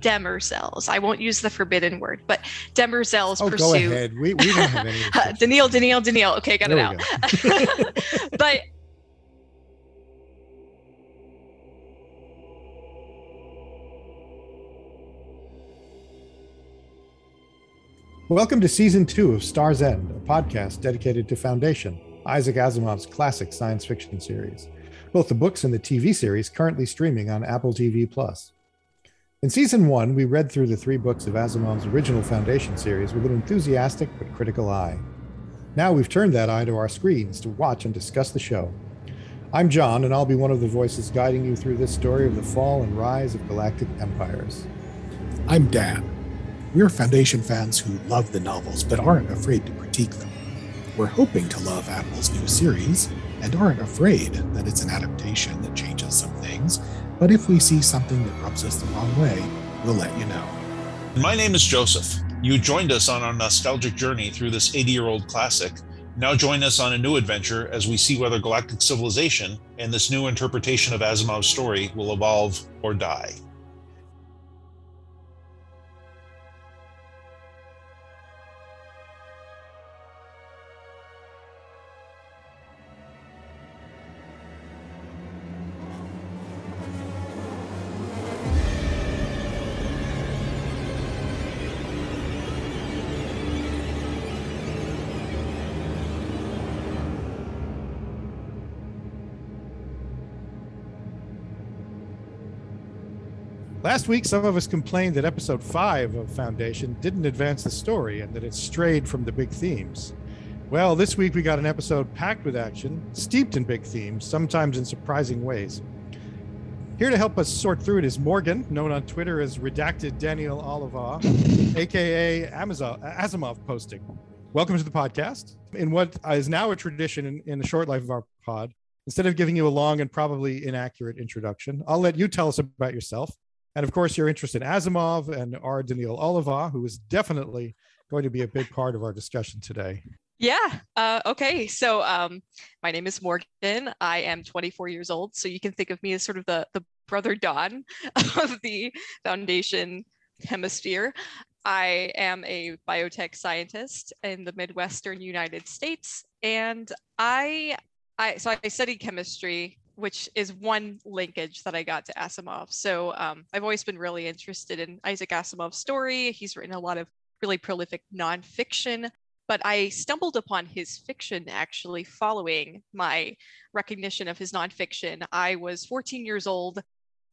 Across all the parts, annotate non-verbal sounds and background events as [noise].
Demerzel's. I won't use the forbidden word, but Demerzel's oh, pursue. go ahead. We, we don't have any. [laughs] Daneel, Daneel, Daneel. Okay, got There it out. [laughs] [laughs] but Welcome to season two of Star's End, a podcast dedicated to Foundation, Isaac Asimov's classic science fiction series. Both the books and the TV series currently streaming on Apple TV Plus. In season one, we read through the three books of Asimov's original Foundation series with an enthusiastic but critical eye. Now we've turned that eye to our screens to watch and discuss the show. I'm John, and I'll be one of the voices guiding you through this story of the fall and rise of galactic empires. I'm Dan. We're Foundation fans who love the novels but aren't afraid to critique them. We're hoping to love Apple's new series and aren't afraid that it's an adaptation that changes some things, but if we see something that rubs us the wrong way, we'll let you know. My name is Joseph. You joined us on our nostalgic journey through this 80 year old classic. Now join us on a new adventure as we see whether galactic civilization and this new interpretation of Asimov's story will evolve or die. Last week, some of us complained that episode five of Foundation didn't advance the story and that it strayed from the big themes. Well, this week we got an episode packed with action, steeped in big themes, sometimes in surprising ways. Here to help us sort through it is Morgan, known on Twitter as Redacted Daneel Olivaw, [laughs] aka Amazon, Asimov Posting. Welcome to the podcast. In what is now a tradition in, in the short life of our pod, instead of giving you a long and probably inaccurate introduction, I'll let you tell us about yourself. And of course, your interest in Asimov and R. Daneel Olivaw, who is definitely going to be a big part of our discussion today. Yeah. Uh, okay. So um, my name is Morgan. I am 24 years old. So you can think of me as sort of the, the brother Dawn [laughs] of the Foundation hemisphere. I am a biotech scientist in the Midwestern United States. And I, I so I studied chemistry which is one linkage that I got to Asimov. So um, I've always been really interested in Isaac Asimov's story. He's written a lot of really prolific nonfiction, but I stumbled upon his fiction actually following my recognition of his nonfiction. I was 14 years old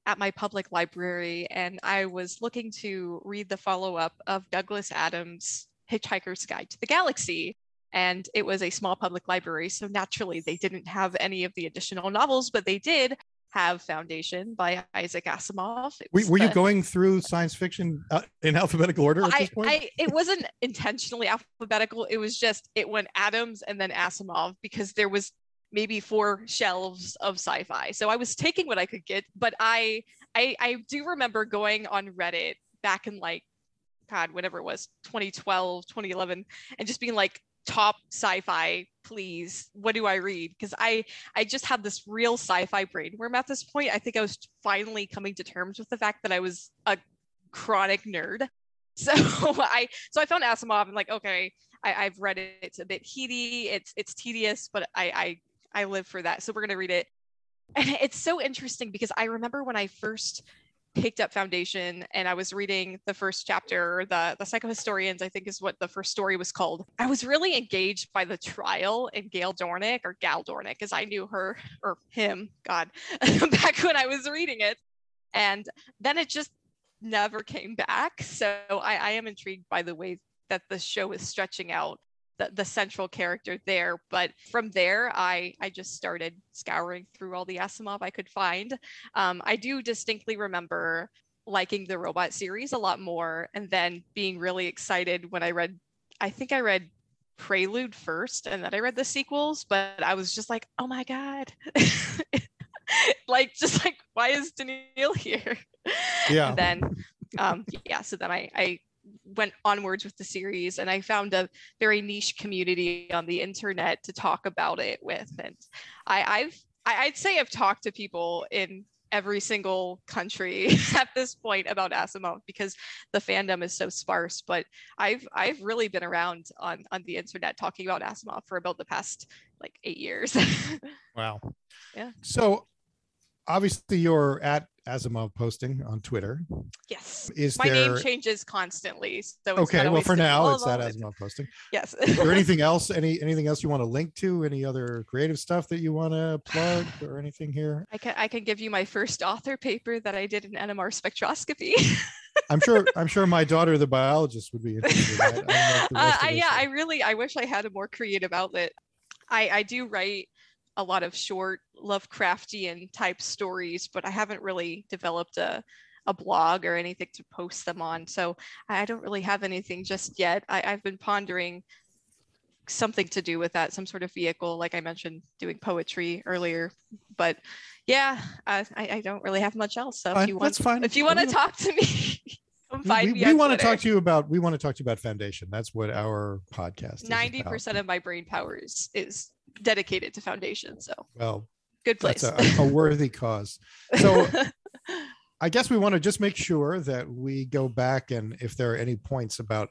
at my public library, and I was looking to read the follow up of Douglas Adams' Hitchhiker's Guide to the Galaxy and it was a small public library so naturally they didn't have any of the additional novels but they did have foundation by isaac asimov. Were, were the, you going through science fiction uh, in alphabetical order at I, this point? I, it wasn't intentionally alphabetical it was just it went adams and then asimov because there was maybe four shelves of sci-fi. So i was taking what i could get but i i, I do remember going on reddit back in like god whatever it was 2012 2011 and just being like top sci-fi please. What do i read? Because i i just had this real sci-fi brainworm at this point i think i was finally coming to terms with the fact that i was a chronic nerd. [laughs] So i so i found asimov and like okay I, i've read it. It's a bit heady. It's it's tedious but i i i live for that. So we're going to read it. And it's so interesting because i remember when i first picked up foundation and i was reading the first chapter the the psychohistorians i think is what the first story was called. I was really engaged by the trial in gail dornick or gal dornick as i knew her or him god [laughs] back when i was reading it. And then it just never came back. So i, I am intrigued by the way that the show is stretching out the, the central character there. But from there, I, I just started scouring through all the Asimov I could find. Um, I do distinctly remember liking the robot series a lot more and then being really excited when I read, I think I read Prelude first and then I read the sequels, but I was just like, oh my God. [laughs] like just like why is Daneel here? Yeah. And then um yeah, so then I I went onwards with the series and I found a very niche community on the internet to talk about it with. And I, I've I, I'd say I've talked to people in every single country [laughs] at this point about Asimov because the fandom is so sparse. But I've I've really been around on on the internet talking about Asimov for about the past like eight years. [laughs] wow. Yeah. So obviously you're at Asimov posting on Twitter. Yes. Is My there name changes constantly. So it's okay? Well, for now, it's that. Asimov posting. Yes. Is there [laughs] anything else? Any anything else you want to link to? Any other creative stuff that you want to plug or anything here? [sighs] I can I can give you my first author paper that I did in NMR spectroscopy. [laughs] I'm sure. I'm sure my daughter, the biologist, would be [laughs] interested. In that. I don't know if the uh, I, yeah. I really I wish I had a more creative outlet. I I do write a lot of short Lovecraftian type stories, but I haven't really developed a a blog or anything to post them on. So I don't really have anything just yet. I, I've been pondering something to do with that, some sort of vehicle, like I mentioned, doing poetry earlier. But yeah, I, I don't really have much else. So Fine, if you want, that's fine. if you want to talk to me, [laughs] come find we, me. we want to talk to you about. We want to talk to you about Foundation. That's what our podcast. Ninety percent of my brain power is, is dedicated to foundation. So Well, good place. that's a, a worthy cause. So [laughs] I guess we want to just make sure that we go back and if there are any points about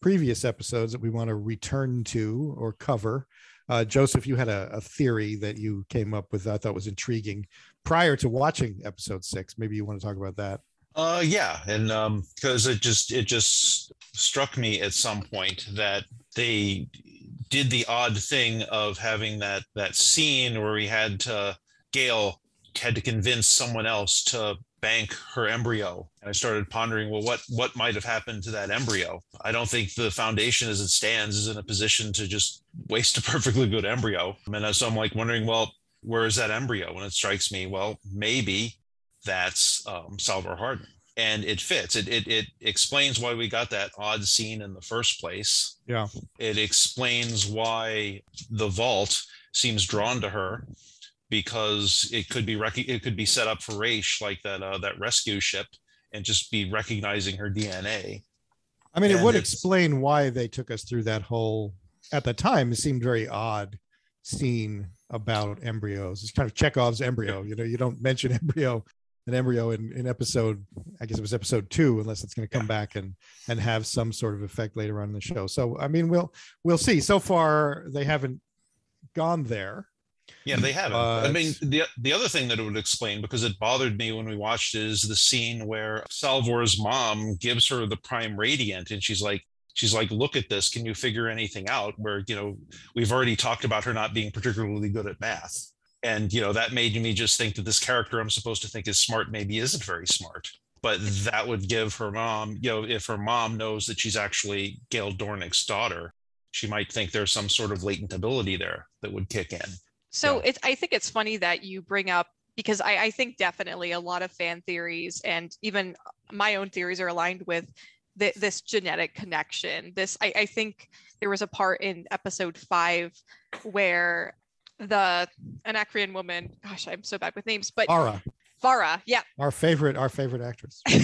previous episodes that we want to return to or cover. Uh, Joseph, you had a, a theory that you came up with. that I thought was intriguing prior to watching episode six. Maybe you want to talk about that. Uh, yeah, and um, because it just it just struck me at some point that they did the odd thing of having that that scene where we had to Gaal had to convince someone else to bank her embryo, and I started pondering, well, what what might have happened to that embryo? I don't think the foundation, as it stands, is in a position to just waste a perfectly good embryo, and so I'm like wondering, well, where is that embryo? And it strikes me, well, maybe that's um, Salvor Hardin. And it fits. It, it it explains why we got that odd scene in the first place. Yeah. It explains why the vault seems drawn to her because it could be rec- it could be set up for Raych like that uh, that rescue ship and just be recognizing her DNA. I mean, it would explain why they took us through that whole. At the time, it seemed very odd scene about embryos. It's kind of Chekhov's embryo. You know, you don't mention [laughs] embryo, an embryo in, in episode. I guess it was episode two, unless it's going to come back and and have some sort of effect later on in the show. So, I mean, we'll we'll see. So far, they haven't gone there. Yeah, they haven't. I mean, the the other thing that it would explain because it bothered me when we watched is the scene where Salvor's mom gives her the prime radiant, and she's like, she's like, look at this. Can you figure anything out? Where you know we've already talked about her not being particularly good at math, and you know that made me just think that this character I'm supposed to think is smart maybe isn't very smart. But that would give her mom, you know, if her mom knows that she's actually Gaal Dornick's daughter, she might think there's some sort of latent ability there that would kick in. So Yeah. it's I think it's funny that you bring up because I, I think definitely a lot of fan theories and even my own theories are aligned with th- this genetic connection. This I, I think there was a part in episode five where the Anacreon woman, gosh, I'm so bad with names, but Ara, Vara, yeah. our favorite, our favorite actress. [laughs] oh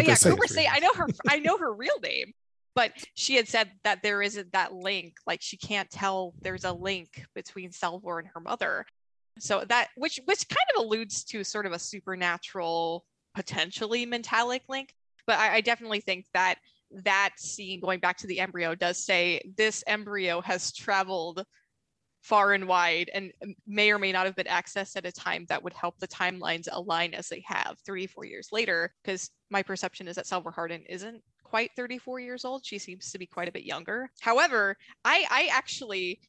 yeah, Kubbra Sait I know her. I know her real name, but she had said that there isn't that link. Like she can't tell there's a link between Salvor and her mother. So that which which kind of alludes to sort of a supernatural, potentially metallic link. But I, I definitely think that that scene going back to the embryo does say this embryo has traveled far and wide and um, may or may not have been accessed at a time that would help the timelines align as they have 34 years later because my perception is that Salvor Hardin isn't quite 34 years old. She seems to be quite a bit younger. However i i actually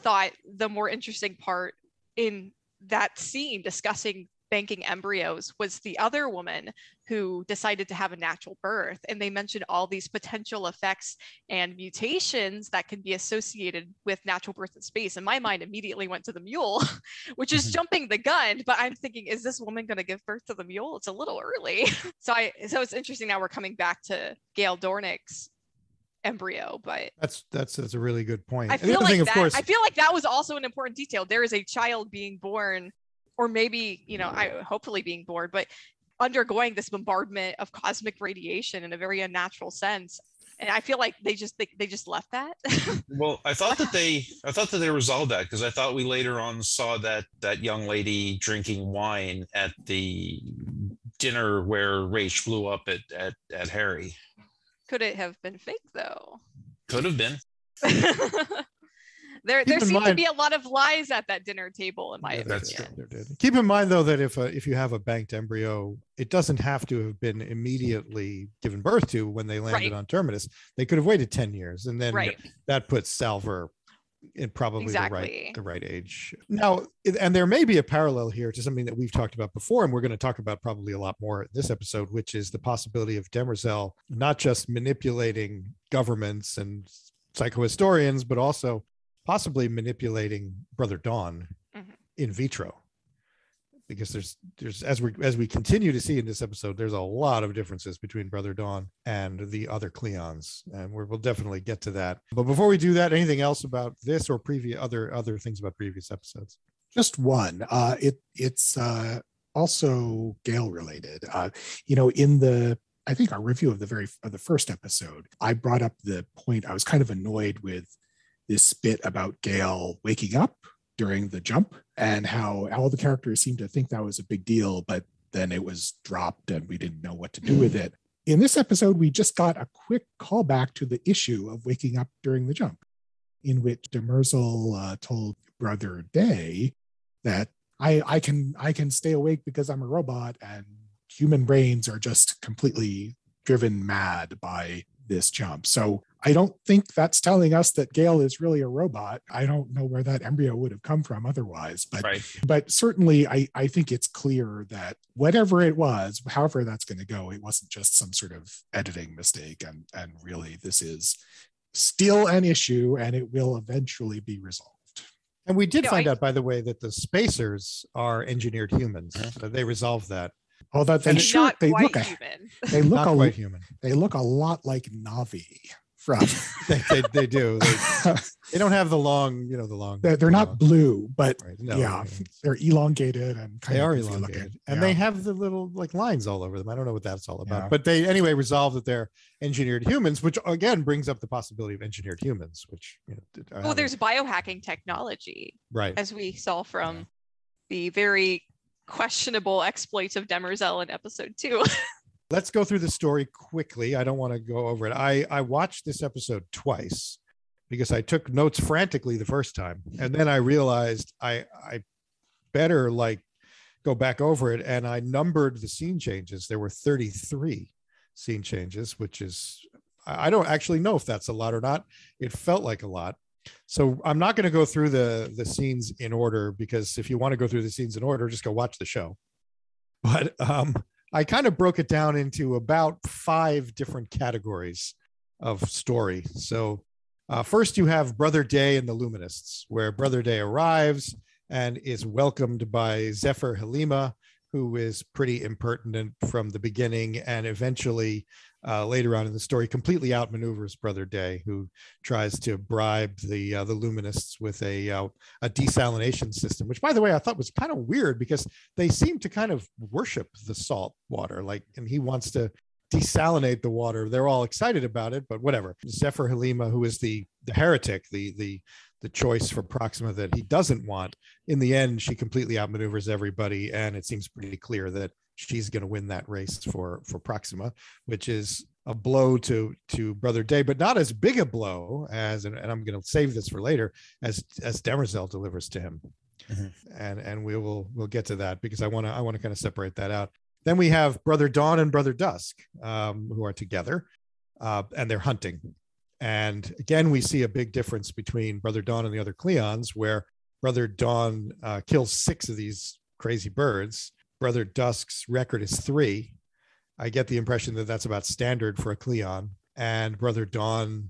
thought the more interesting part in that scene discussing banking embryos was the other woman who decided to have a natural birth and they mentioned all these potential effects and mutations that can be associated with natural birth in space and my mind immediately went to the mule [laughs] which is Mhm. jumping the gun but i'm thinking is this woman going to give birth to the mule it's a little early [laughs] so i so it's interesting now we're coming back to gaal dornick's embryo but That's that's that's a really good point. I feel like thing, of that. course, I feel like that was also an important detail. There is a child being born, or maybe you know, I hopefully being bored but undergoing this bombardment of cosmic radiation in a very unnatural sense. and I feel like they just they, they just left that. [laughs] Well, I thought that they [laughs] I thought that they resolved that because I thought we later on saw that that young lady drinking wine at the dinner where Raych blew up at at, at Hari. Could it have been fake though? Could have been. [laughs] there Keep there in seemed to be a lot of lies at that dinner table in my Yeah, opinion. that's true. Keep in mind though that if uh, if you have a banked embryo, it doesn't have to have been immediately given birth to when they landed Right. on terminus. They could have waited ten years, and then Right. that puts Salvor in probably the right the right age. Now, and there may be a parallel here to something that we've talked about before, and we're going to talk about probably a lot more in this episode, which is the possibility of Demerzel not just manipulating governments and psychohistorians, but also possibly manipulating Brother Dawn Mhm. in vitro. Because there's there's as we as we continue to see in this episode, there's a lot of differences between Brother Dawn and the other Cleons, and we're, we'll definitely get to that. But before we do that, anything else about this or previous other other things about previous episodes? just one uh it it's uh also gaal related uh you know in the i think our review of the very of the first episode i brought up the point i was kind of annoyed with this bit about gaal waking up during the jump and how all the characters seemed to think that was a big deal but then it was dropped and we didn't know what to do with it in this episode we just got a quick callback to the issue of waking up during the jump in which demerzel uh, told brother day that I I can I can stay awake because I'm a robot and human brains are just completely driven mad by this jump. So I don't think that's telling us that Gaal is really a robot. I don't know where that embryo would have come from otherwise, but Right. but certainly I, I think it's clear that whatever it was, however that's going to go, it wasn't just some sort of editing mistake. And, and really, this is still an issue and it will eventually be resolved. And we did No, find I- out, by the way, that the spacers are engineered humans. Huh? So they resolved that. Although they And sure not they quite look a, human. they look Not a quite human. they look a lot like Na'vi from [laughs] They, they, they do. They, [laughs] they don't have the long, you know, the long. they're, they're not long- blue, but right, no, yeah, they- they're elongated and kind they of are elongated, looking. and Yeah. they have the little like lines all over them. I don't know what that's all about, Yeah. but they anyway resolve that they're engineered humans, which again brings up the possibility of engineered humans, which you know, Well, haven't- there's um, biohacking technology, right. as we saw from the very questionable exploits of Demerzel in episode two. [laughs] let's go through the story quickly. I don't want to go over it. I I watched this episode twice because I took notes frantically the first time, and then I realized I I better like go back over it, and I numbered the scene changes. There were 33 scene changes, which is I don't actually know if that's a lot or not. It felt like a lot. So I'm not going to go through the the scenes in order because if you want to go through the scenes in order, just go watch the show. But um I kind of broke it down into about five different categories of story. So, uh, first, you have Brother Day and the Luminists, where Brother Day arrives and is welcomed by Zephyr Halima, who is pretty impertinent from the beginning and eventually, uh, later on in the story, completely outmaneuvers Brother Day, who tries to bribe the uh, the Luminists with a uh, a desalination system, which, by the way, I thought was kind of weird because they seem to kind of worship the salt water like and he wants to desalinate the water. They're all excited about it but whatever. Zephyr halima who is the the heretic the the the choice for proxima that he doesn't want in the end she completely outmaneuvers everybody and it seems pretty clear that she's going to win that race for for proxima which is a blow to to brother day but not as big a blow as and, and i'm going to save this for later as as demerzel delivers to him and and we will we'll get to that because I want to I want to kind of separate that out. Then we have Brother Dawn and Brother Dusk, um, who are together, uh, and they're hunting. And again, we see a big difference between Brother Dawn and the other Cleons, where Brother Dawn uh, kills six of these crazy birds. Brother Dusk's record is three. I get the impression that that's about standard for a Cleon, and Brother Dawn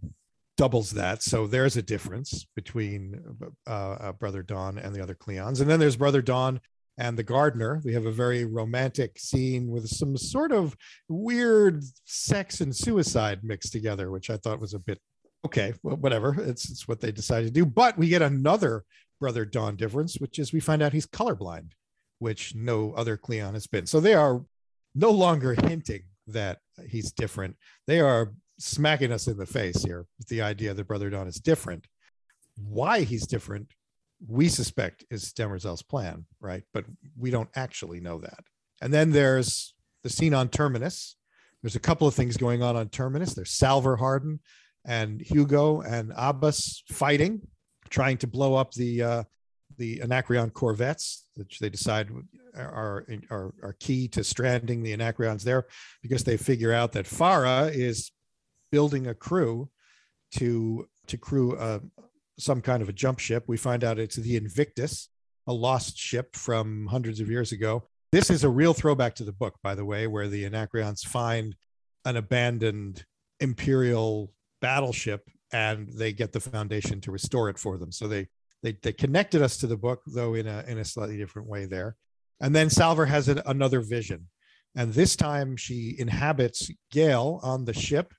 doubles that. So there's a difference between uh, uh, Brother Dawn and the other Cleons. And then there's Brother Dawn and the gardener. We have a very romantic scene with some sort of weird sex and suicide mixed together, which I thought was a bit okay. Whatever. It's, it's what they decided to do. But we get another Brother Dawn difference, which is we find out he's colorblind, which no other Cleon has been. So they are no longer hinting that he's different. They are smacking us in the face here with the idea that Brother Dawn is different. Why he's different, we suspect is Demerzel's plan, right? But we don't actually know that. And then there's the scene on Terminus. There's a couple of things going on on Terminus. There's Salvor Hardin and Hugo and Abbas fighting, trying to blow up the uh, the Anacreon corvettes, which they decide are, are are key to stranding the Anacreons there, because they figure out that Phara is building a crew to to crew uh, some kind of a jump ship. We find out it's the Invictus, a lost ship from hundreds of years ago. This is a real throwback to the book, by the way, where the Anacreons find an abandoned Imperial battleship and they get the Foundation to restore it for them. So they they they connected us to the book, though in a in a slightly different way there. And then salvor has an, another vision, and this time she inhabits Gaal on the ship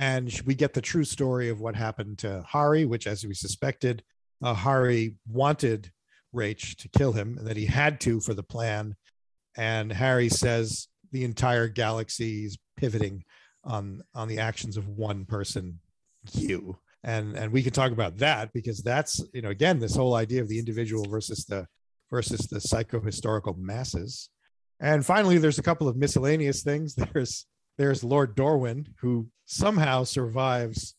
and we get the true story of what happened to Hari, which, as we suspected, uh, Hari wanted Raych to kill him, and that he had to for the plan. And hari says the entire galaxy is pivoting on on the actions of one person, you. And and we can talk about that because that's you know again this whole idea of the individual versus the versus the psychohistorical masses. And finally, there's a couple of miscellaneous things. [laughs] There's there's Lord Dorwin, who somehow survives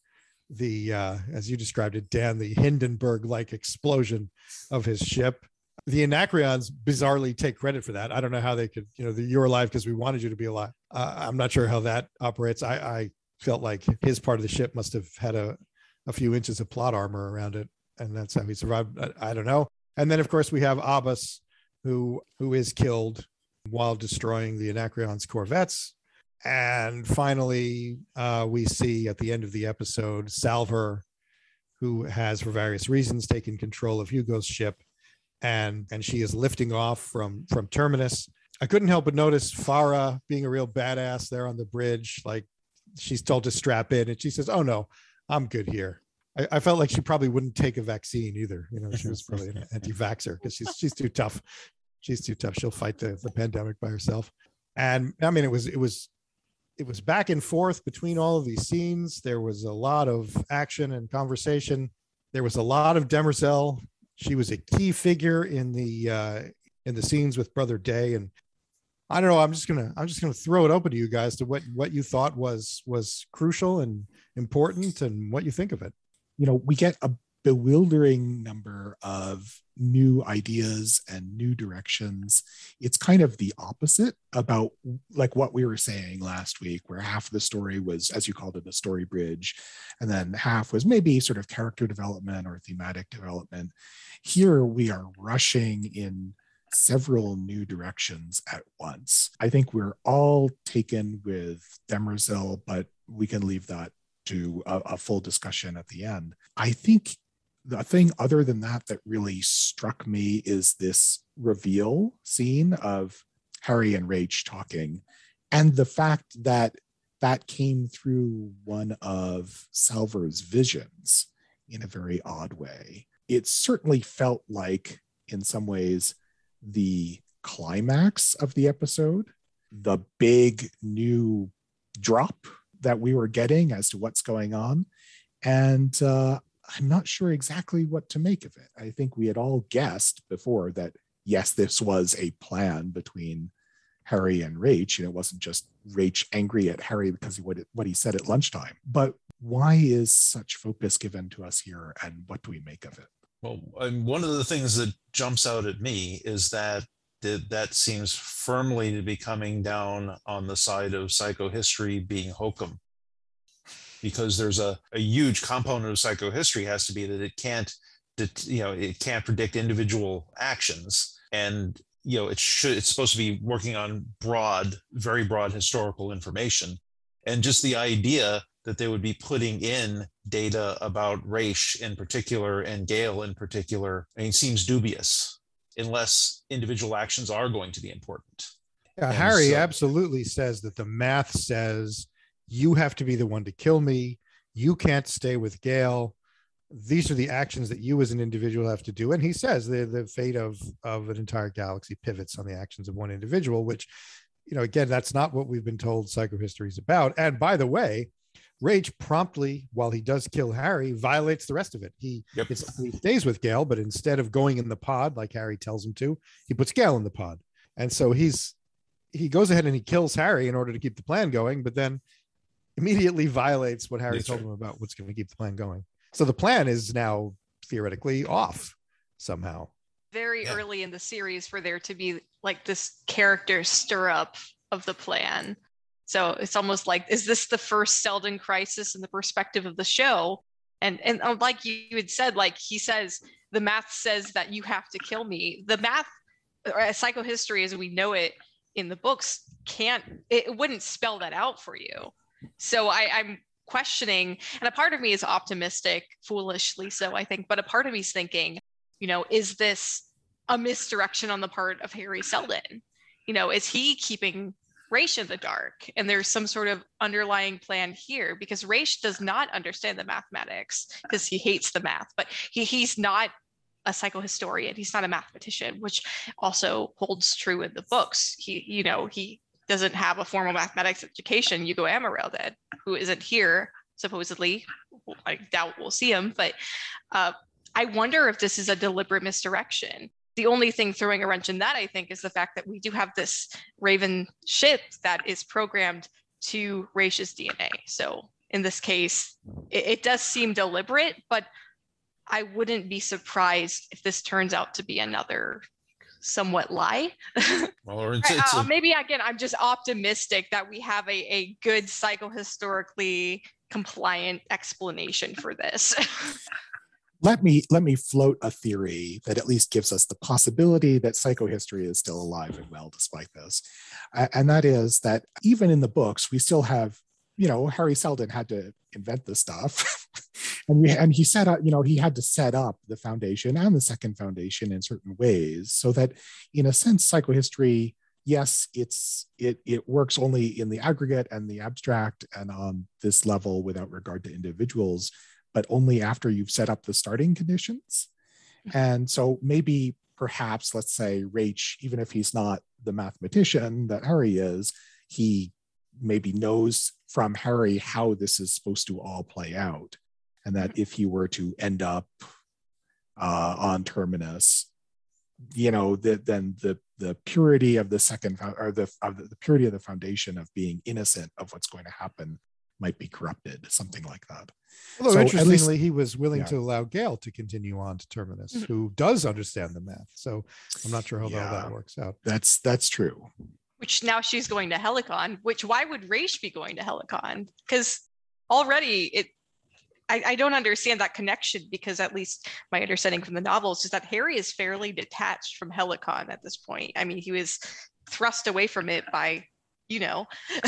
the, uh, as you described it, Dan, the Hindenburg like explosion of his ship. The Anacreons bizarrely take credit for that. I don't know how they could, you know, the, you're alive because we wanted you to be alive. Uh, I'm not sure how that operates. I, I felt like his part of the ship must have had a, a few inches of plot armor around it, and that's how he survived. I, I don't know. And then, of course, we have Abbas, who who is killed while destroying the Anacreon's corvettes and finally, uh, we see at the end of the episode Salvor, who has, for various reasons, taken control of Hugo's ship, and and she is lifting off from from Terminus. I couldn't help but notice Phara being a real badass there on the bridge. Like she's told to strap in, and she says, "Oh no, I'm good here." I, I felt like she probably wouldn't take a vaccine either. You know, she was probably an [laughs] anti-vaxxer because she's she's too tough. She's too tough. She'll fight the, the pandemic by herself. And I mean, it was it was it was back and forth between all of these scenes. There was a lot of action and conversation. There was a lot of Demerzel. She was a key figure in the uh, in the scenes with Brother Day, and I don't know. I'm just gonna I'm just gonna throw it open to you guys to what what you thought was was crucial and important, and what you think of it. You know, we get a bewildering number of new ideas and new directions. It's kind of the opposite about like what we were saying last week, where half the story was, as you called it, a story bridge, and then half was maybe sort of character development or thematic development. Here we are rushing in several new directions at once. I think we're all taken with Demerzel, but we can leave that to a, a, full discussion at the end. I think the thing other than that that really struck me is this reveal scene of Hari and Raych talking, and the fact that that came through one of Salvor's visions in a very odd way. It certainly felt like, in some ways, the climax of the episode, the big new drop that we were getting as to what's going on. And uh, I'm not sure exactly what to make of it. I think we had all guessed before that yes, this was a plan between Hari and Raych, and it wasn't just Raych angry at Hari because of what, what he said at lunchtime. But why is such focus given to us here, and what do we make of it? Well, one of the things that jumps out at me is that that seems firmly to be coming down on the side of psychohistory being hokum. Because there's a, a huge component of psychohistory has to be that it can't you know it can't predict individual actions. And you know it should it's supposed to be working on broad very broad historical information. And just the idea that they would be putting in data about Raych in particular and Gaal in particular I mean seems dubious unless individual actions are going to be important yeah, Hari so, absolutely says that the math says you have to be the one to kill me. You can't stay with Gaal. These are the actions that you as an individual have to do. And he says the, the fate of, of an entire galaxy pivots on the actions of one individual, which, you know, again, that's not what we've been told psychohistory is about. And by the way, Raych promptly, while he does kill Hari, violates the rest of it. He Yep. it's, he stays with Gaal, but instead of going in the pod like Hari tells him to, he puts Gaal in the pod. And so he's he goes ahead and he kills Hari in order to keep the plan going, but then immediately violates what Hari That's told right. him about what's going to keep the plan going. So the plan is now theoretically off somehow. very Yeah. early in the series for there to be like this character stir up of the plan. So it's almost like, is this the first Seldon crisis in the perspective of the show? And and uh, like you had said, like he says, the math says that you have to kill me. The math, or uh, psychohistory as we know it in the books, can't it wouldn't spell that out for you. So I, I'm questioning, and a part of me is optimistic, foolishly so, I think, but a part of me is thinking, you know, is this a misdirection on the part of Hari Seldon? You know, is he keeping Raych in the dark? And there's some sort of underlying plan here because Raych does not understand the mathematics because he hates the math, but he, he's not a psychohistorian. He's not a mathematician, which also holds true in the books. He, you know, he doesn't have a formal mathematics education. Hugo Amaryl did, who isn't here supposedly. I doubt we'll see him, but uh, I wonder if this is a deliberate misdirection. The only thing throwing a wrench in that, I think, is the fact that we do have this Raven ship that is programmed to Raych's DNA. So in this case, it, it does seem deliberate, but I wouldn't be surprised if this turns out to be another somewhat lie. [laughs] Well, or it's, it's Uh, a- maybe again, I'm just optimistic that we have a, a good psychohistorically compliant explanation for this. [laughs] let me let me float a theory that at least gives us the possibility that psychohistory is still alive and well despite this. And that is that even in the books we still have you know hari seldon had to invent this stuff. [laughs] And we and he set up you know he had to set up the foundation and the second foundation in certain ways so that in a sense psychohistory yes it's it it works only in the aggregate and the abstract and on this level without regard to individuals but only after you've set up the starting conditions. And so maybe perhaps, let's say, Raych, even if he's not the mathematician that Hari is, he maybe knows from Hari how this is supposed to all play out. And that if he were to end up uh, on Terminus, you know, that then the the purity of the second or the of the, the purity of the foundation of being innocent of what's going to happen might be corrupted, something like that. Although So at least- interestingly, he was willing yeah. to allow Gaal to continue on to Terminus, Mhm. who does understand the math. So I'm not sure how well Yeah. that works out. That's that's true. which now she's going to Helicon, which why would Raych be going to Helicon? Because already it I, I don't understand that connection because at least my understanding from the novels is that Hari is fairly detached from Helicon at this point. I mean, he was thrust away from it by, you know,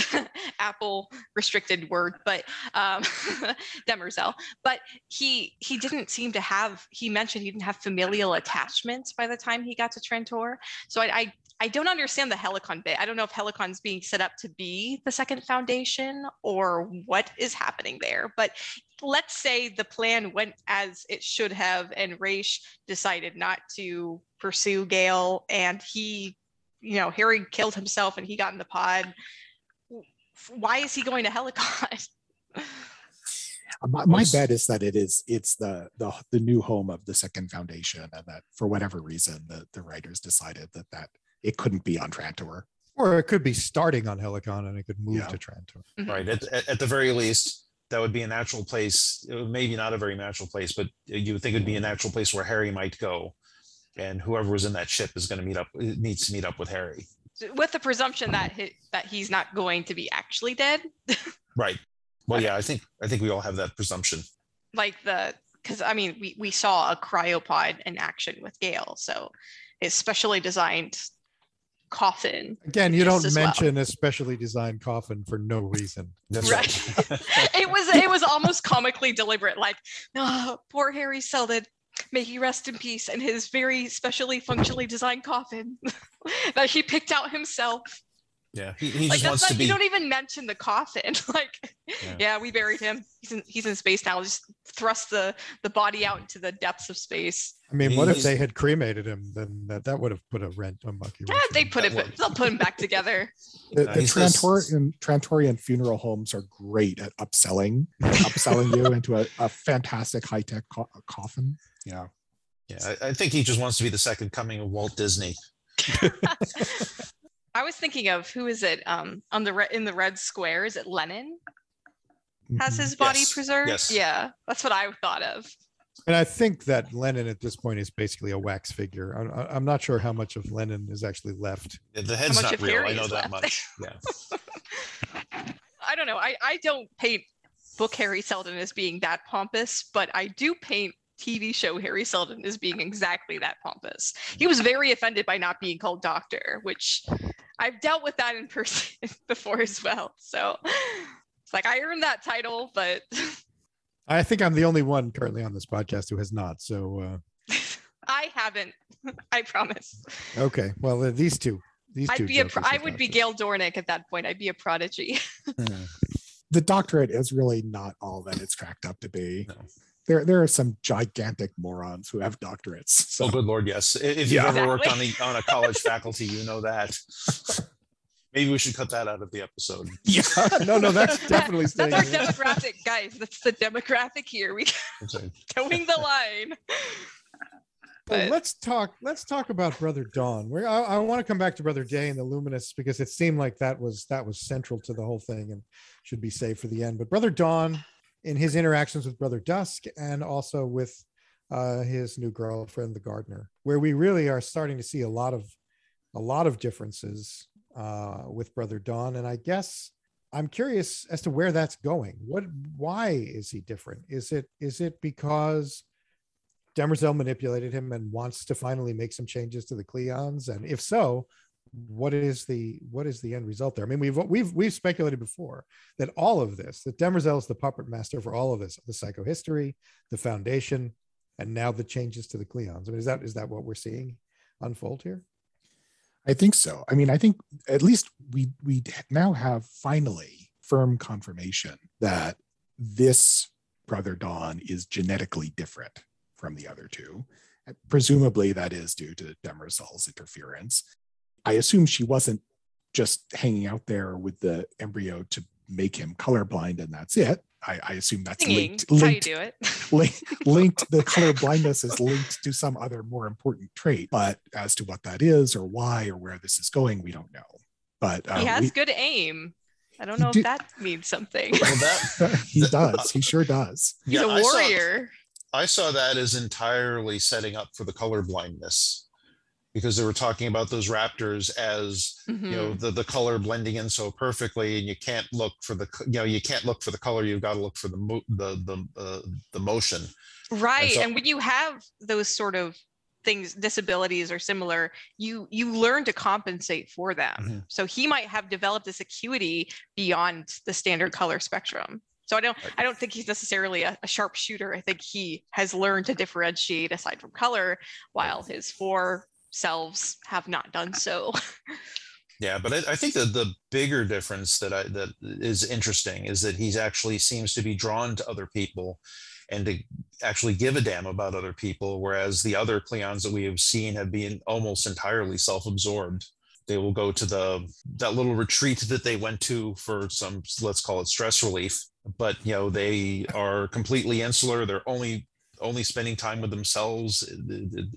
[laughs] Apple restricted word, but um [laughs] Demerzel. But he he didn't seem to have he mentioned he didn't have familial attachments by the time he got to Trantor. So I, I I don't understand the Helicon bit. I don't know if Helicon's being set up to be the second foundation or what is happening there. But let's say the plan went as it should have, and Raych decided not to pursue Gaal, and he, you know, Hari killed himself and he got in the pod. Why is he going to Helicon? [laughs] My, my bet is that it is it's the the the new home of the second foundation, and that for whatever reason the the writers decided that that it couldn't be on Trantor. Or it could be starting on Helicon and it could move Yeah. to Trantor. Mm-hmm. right at, at, at the very least that would be a natural place maybe not a very natural place but you would think it'd be a natural place where hari might go and whoever was in that ship is going to meet up needs to meet up with hari With the presumption that he, that he's not going to be actually dead, [laughs] right well yeah i think i think we all have that presumption like the because I mean we we saw a cryopod in action with Gaal, so his specially designed coffin. Again, you don't as well. mention a specially designed coffin for no reason. that's Right. right [laughs] it was it was almost comically deliberate, like, oh, poor Hari Seldon. May he rest in peace, and his very specially functionally designed coffin [laughs] that he picked out himself. Yeah, he, he like just wants not, to be. you don't even mention the coffin. [laughs] like, Yeah. yeah. we buried him. He's in he's in space now. Just thrust the the body out into the depths of space. I mean, what if they had cremated him? Then that, that would have put a rent on monkey. Yeah, they put it. They'll put him back together. The, the he's Trantorian, Trantorian funeral homes are great at upselling, upselling you [laughs] into a, a fantastic high tech co- coffin. Yeah. Yeah, I, I think he just wants to be the second coming of Walt Disney. [laughs] I was thinking of who is it? Um, on the re- in the red square, is it Lenin? Has his body Yes, preserved? yes. Yeah, that's what I thought of. And I think that Lenin at this point is basically a wax figure. I'm, I'm not sure how much of Lenin is actually left. The head's not real. I know that left. much. [laughs] Yeah. I don't know. I, I don't paint book Hari Seldon as being that pompous, but I do paint TV show Hari Seldon is being exactly that pompous. He was very offended by not being called doctor, which I've dealt with that in [laughs] person before as well. So it's like I earned that title, but I think I'm the only one currently on this podcast who has not. So, [laughs] I haven't. I promise. uh, okay. Well, uh, these two, these two. I'd be a. Pro- I would be. Gaal Dornick at that point. I'd be a prodigy. [laughs] The doctorate is really not all that it's cracked up to be. No. There, there are some gigantic morons who have doctorates. [laughs] So Oh, good lord, yes. If you've Yeah. ever worked on Exactly. a on a college faculty, you know that. [laughs] Maybe we should cut that out of the episode. yeah, [laughs] no, no, that's definitely That's staying. our in. demographic, guys. That's the demographic here. We That's right. towing the line. Well, let's talk. Let's talk about Brother Dawn. Where I, I want to come back to Brother Day and the Luminists because it seemed like that was that was central to the whole thing and should be saved for the end. But Brother Dawn, in his interactions with Brother Dusk and also with uh, his new girlfriend, the gardener, where we really are starting to see a lot of a lot of differences uh, with Brother Dawn, and I guess I'm curious as to where that's going. What? Why is he different? Is it is it because Demerzel manipulated him and wants to finally make some changes to the Cleons? And if so, what is the what is the end result there? I mean, we've we've we've speculated before that all of this, that Demerzel is the puppet master for all of this, the psychohistory, the foundation, and now the changes to the Cleons. I mean, is that is that what we're seeing unfold here? I think so. I mean, I think at least we we now have finally firm confirmation that this brother Dawn is genetically different from the other two. Presumably, that is due to Demerzel's interference. I assume she wasn't just hanging out there with the embryo to make him colorblind, and that's it. I, I assume that's Singing. linked, That's how you linked do it. link, [laughs] linked the color blindness is linked to some other more important trait but as to what that is or why or where this is going we don't know but uh, he has we- good aim. I don't know do- if that means something. Well, that [laughs] he [laughs] does he sure does He's yeah, a I saw- warrior. I saw that as entirely setting up for the color blindness because they were talking about those raptors as you know Mhm. the, the color blending in so perfectly and you can't look for the you know you can't look for the color you've got to look for the mo- the the, uh, the motion Right. so- and when you have those sort of things, disabilities or similar, you you learn to compensate for them. Mhm. So he might have developed this acuity beyond the standard color spectrum. So I don't Right. I don't think he's necessarily a, a sharpshooter. I think he has learned to differentiate aside from color, while his four selves have not done so. yeah but I, I think that the bigger difference that i that is interesting is that he's actually seems to be drawn to other people and to actually give a damn about other people whereas the other cleons that we have seen have been almost entirely self-absorbed they will go to the that little retreat that they went to for some let's call it stress relief but you know they are completely insular they're only only spending time with themselves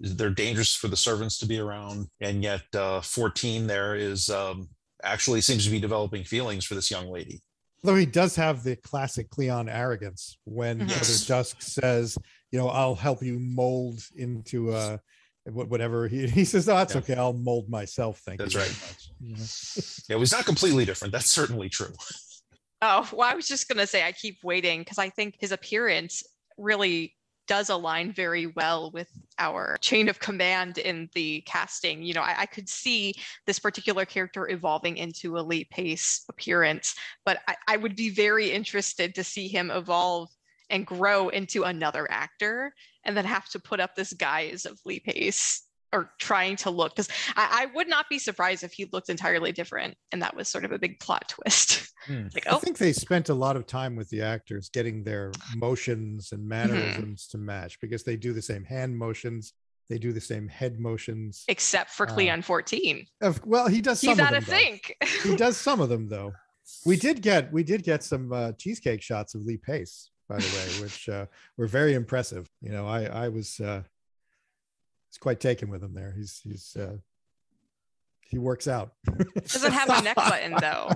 they're dangerous for the servants to be around and yet uh, 14 there is um, actually seems to be developing feelings for this young lady Though he does have the classic Cleon arrogance when Mhm. Brother Dusk says, you know, I'll help you mold into uh whatever he, he says, oh, that's Yeah. okay. I'll mold myself. Thank That's you. right. very much." You [laughs] know? yeah he's not completely different that's certainly true Oh, well, I was just going to say I keep waiting because I think his appearance really does align very well with our chain of command in the casting. You know, I, I could see this particular character evolving into a Lee Pace appearance, but I, I would be very interested to see him evolve and grow into another actor and then have to put up this guise of Lee Pace or trying to look because I, I, would not be surprised if he looked entirely different and that was sort of a big plot [laughs] twist hmm. like, oh. i think they spent a lot of time with the actors getting their motions and mm-hmm. mannerisms mm-hmm. to match because they do the same hand motions they do the same head motions except for cleon uh, 14 of, well he does he's out of think he [laughs] does some of them though we did get we did get some uh, cheesecake shots of lee pace by the way which uh, were very impressive you know i i was he's quite taken with him there. He's he's uh, he works out. Doesn't have a neck button [laughs] though.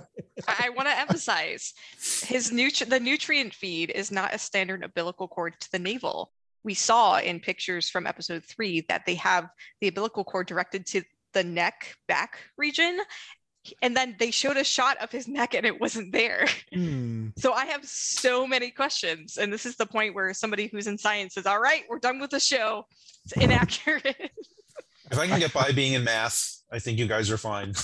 I, I want to emphasize his nutri- the nutrient feed is not a standard umbilical cord to the navel. We saw in pictures from episode three that they have the umbilical cord directed to the neck back region and then they showed a shot of his neck and it wasn't there. [laughs] Mm. So I have so many questions. And this is the point where somebody who's in science says, All right, we're done with the show. It's inaccurate. [laughs] if I can get by being in math, I think you guys are fine.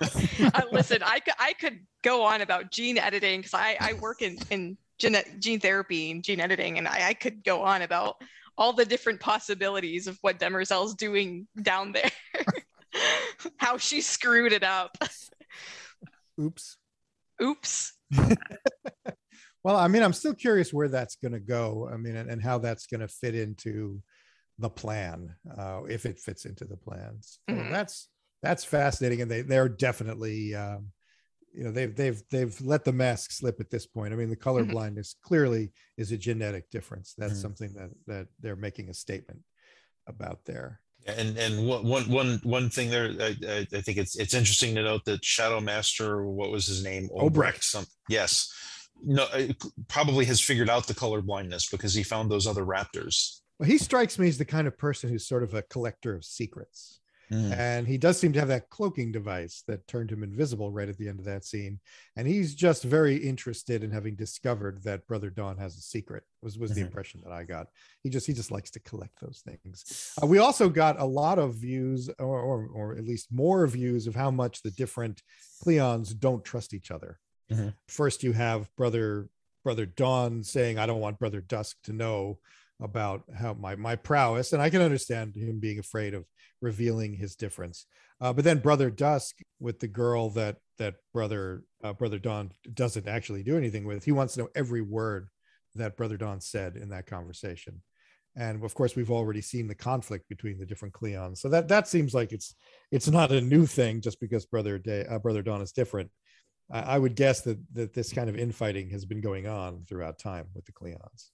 [laughs] uh, listen, I could, I could go on about gene editing because I, I work in, in gene, gene therapy and gene editing, and I, I could go on about all the different possibilities of what Demerzel's doing down there. [laughs] how she screwed it up. [laughs] Oops. Oops. [laughs] well, I mean, I'm still curious where that's going to go. I mean, and, and how that's going to fit into the plan, uh, if it fits into the plans. So mm-hmm. That's that's fascinating, and they they're definitely. Um, you know they've they've they've let the mask slip at this point. I mean, the color mm-hmm. blindness clearly is a genetic difference. That's mm-hmm. something that that they're making a statement about there. And and one one one thing there, I, I think it's it's interesting to note that Shadow Master, what was his name, Obrecht. Some, yes, no, uh, probably has figured out the color blindness because he found those other raptors. Well, he strikes me as the kind of person who's sort of a collector of secrets. Mm. And he does seem to have that cloaking device that turned him invisible right at the end of that scene. And he's just very interested in having discovered that Brother Dawn has a secret. Was was mm-hmm. the impression that I got. He just he just likes to collect those things. Uh, we also got a lot of views, or, or, or at least more views of how much the different Cleons don't trust each other. Mm-hmm. First, you have Brother Brother Dawn saying, "I don't want Brother Dusk to know." about how my my prowess and i can understand him being afraid of revealing his difference uh, but then brother dusk with the girl that that brother uh, brother Dawn doesn't actually do anything with he wants to know every word that brother Dawn said in that conversation and of course we've already seen the conflict between the different cleons so that that seems like it's it's not a new thing just because brother day uh, brother Dawn is different I would guess that that this kind of infighting has been going on throughout time with the Cleons.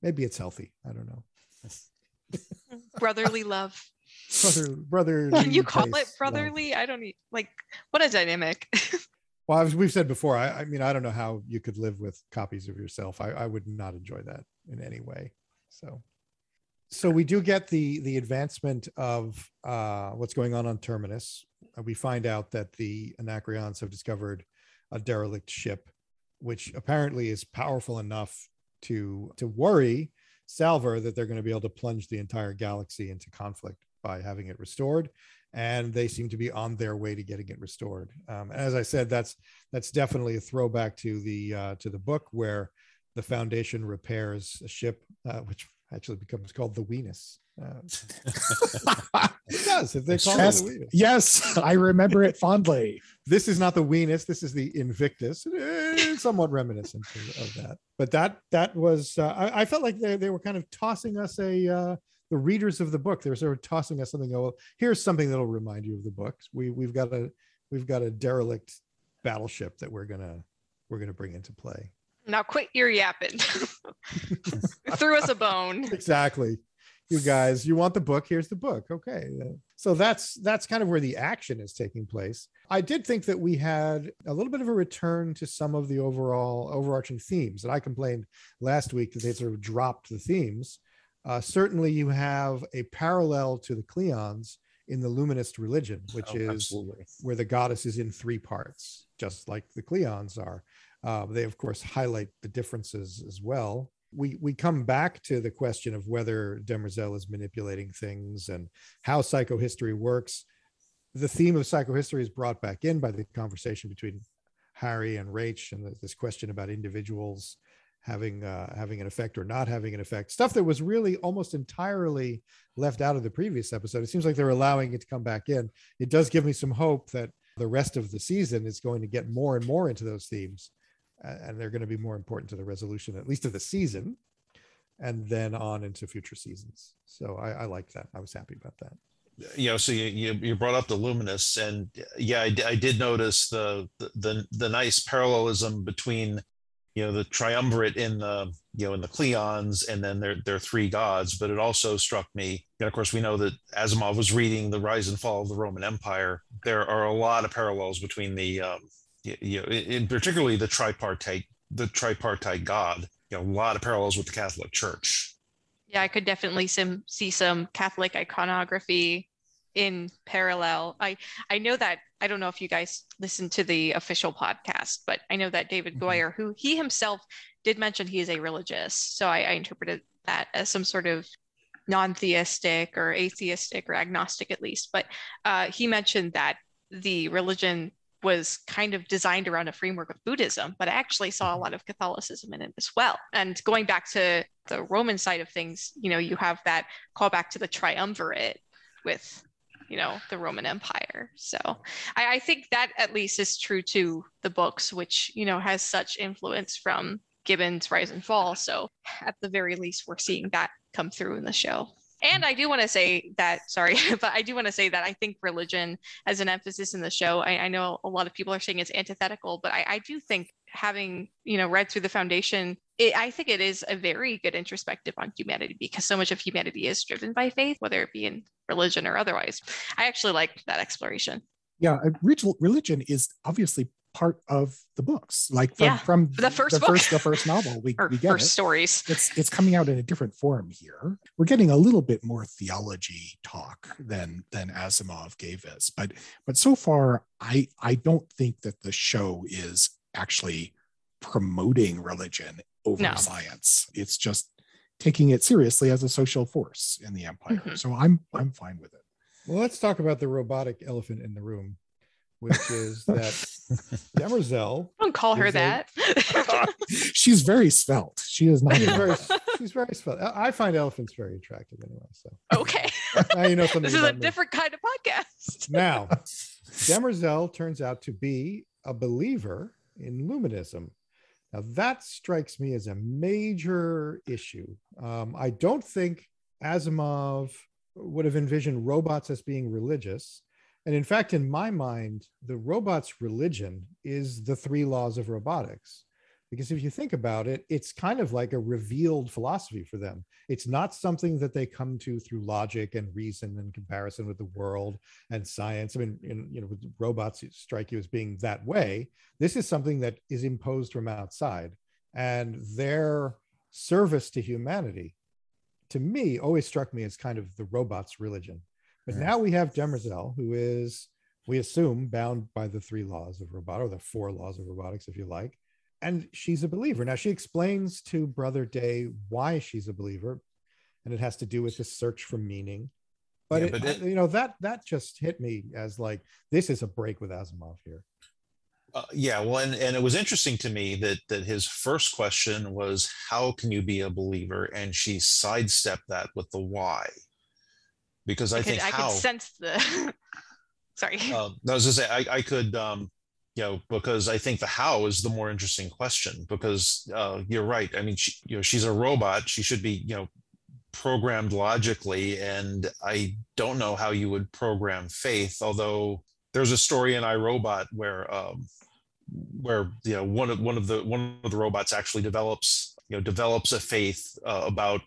Maybe it's healthy. I don't know. [laughs] [laughs] brotherly love. Brother, brother. Can [laughs] you call it brotherly? Love. I don't need like what a dynamic. [laughs] well, as we've said before, I, I, mean, I don't know how you could live with copies of yourself. I, I would not enjoy that in any way. So, so we do get the the advancement of uh, what's going on on Terminus. Uh, we find out that the Anacreons have discovered a derelict ship, which apparently is powerful enough to to worry Salvor that they're going to be able to plunge the entire galaxy into conflict by having it restored, and they seem to be on their way to getting it restored. Um, as I said, that's that's definitely a throwback to the uh, to the book where the Foundation repairs a ship, uh, which actually becomes called the Wienis. Uh, [laughs] it does. If they call yes, it the yes, I remember it fondly. This is not the Wienis. This is the Invictus. It's somewhat reminiscent of that. But that that was. Uh, I, I, felt like they, they were kind of tossing us a. Uh, the readers of the book they were sort of tossing us something. Oh, here's something that'll remind you of the books. We we've got a we've got a derelict battleship that we're gonna we're gonna bring into play. Now quit your yapping. [laughs] Threw us a bone. Exactly you guys you want the book here's the book okay so that's that's kind of where the action is taking place i did think that we had a little bit of a return to some of the overall overarching themes and i complained last week that they sort of dropped the themes uh, certainly you have a parallel to the cleons in the luminist religion which oh, is absolutely. where the goddess is in three parts just like the cleons are uh, they of course highlight the differences as well we we come back to the question of whether Demerzel is manipulating things and how psychohistory works. The theme of psychohistory is brought back in by the conversation between Hari and Raych, and this question about individuals having uh, having an effect or not having an effect. Stuff that was really almost entirely left out of the previous episode. It seems like they're allowing it to come back in. It does give me some hope that the rest of the season is going to get more and more into those themes, and they're going to be more important to the resolution, at least of the season, and then on into future seasons. So I, I like that. I was happy about that you know, so you, you brought up the Luminists, and yeah, I, I did notice the, the the nice parallelism between you know the triumvirate in the you know in the Cleons and then their their three gods. But it also struck me, and of course, we know that Asimov was reading the Rise and Fall of the Roman Empire. There are a lot of parallels between the um, you know, in particularly the tripartite the tripartite God. You know, a lot of parallels with the Catholic Church. Yeah, I could definitely some, see some Catholic iconography in parallel. I I know that I don't know if you guys listen to the official podcast, but I know that David mm-hmm. Goyer, who he himself did mention he is a religious, so I, I interpreted that as some sort of non-theistic or atheistic or agnostic at least. But uh, he mentioned that the religion was kind of designed around a framework of Buddhism, but I actually saw a mm-hmm. lot of Catholicism in it as well. And going back to the Roman side of things, you know, you have that callback to the triumvirate with you know the roman empire. So I, I, think that at least is true to the books which you know has such influence from gibbon's rise and fall. So at the very least we're seeing that come through in the show. And i do want to say that sorry [laughs] but i do want to say that i think religion as an emphasis in the show I, I know a lot of people are saying it's antithetical but I, I do think having you know read through the foundation it, i think it is a very good introspective on humanity because so much of humanity is driven by faith whether it be in religion or otherwise. I actually like that exploration. Yeah religion is obviously part of the books like from, yeah, from the first the first the first novel we, [laughs] we get first it. stories. It's it's coming out in a different form here. We're getting a little bit more theology talk than than asimov gave us but but so far i i don't think that the show is actually promoting religion over no. science. It's just taking it seriously as a social force in the empire. Mm-hmm. So I'm I'm fine with it. Well, let's talk about the robotic elephant in the room, which [laughs] is that Demerzel. Don't call her that. A, [laughs] she's very svelte. She is not. She's very, she's very svelte. I find elephants very attractive anyway. So okay. [laughs] now you know something. This is a me. different kind of podcast. now, Demerzel turns out to be a believer in luminism. Now, that strikes me as a major issue. Um, I don't think Asimov would have envisioned robots as being religious. And in fact, in my mind, the robot's religion is the three laws of robotics. Because if you think about it, it's kind of like a revealed philosophy for them. It's not something that they come to through logic and reason and comparison with the world and science. I mean, in, you know, with robots strike you as being that way. This is something that is imposed from outside, and their service to humanity, to me, always struck me as kind of the robot's religion. But now we have Demerzel, who is, we assume, bound by the three laws of robotics, or the four laws of robotics, if you like and she's a believer. Now she explains to Brother Day why she's a believer, and it has to do with this search for meaning. But, yeah, it, but it, you know that that just hit me as like this is a break with Asimov here. Uh, yeah, well, and, and it was interesting to me that that his first question was, "How can you be a believer?" and she sidestepped that with the why, because I, I could, think I how, could sense the. [laughs] Sorry. Uh, I was to say I, I could um, you know because i think the how is the more interesting question because uh, you're right. I mean she, you know she's a robot. She should be you know programmed logically and i don't know how you would program faith although there's a story in I, Robot where um, where you know one of one of the one of the robots actually develops you know develops a faith uh, about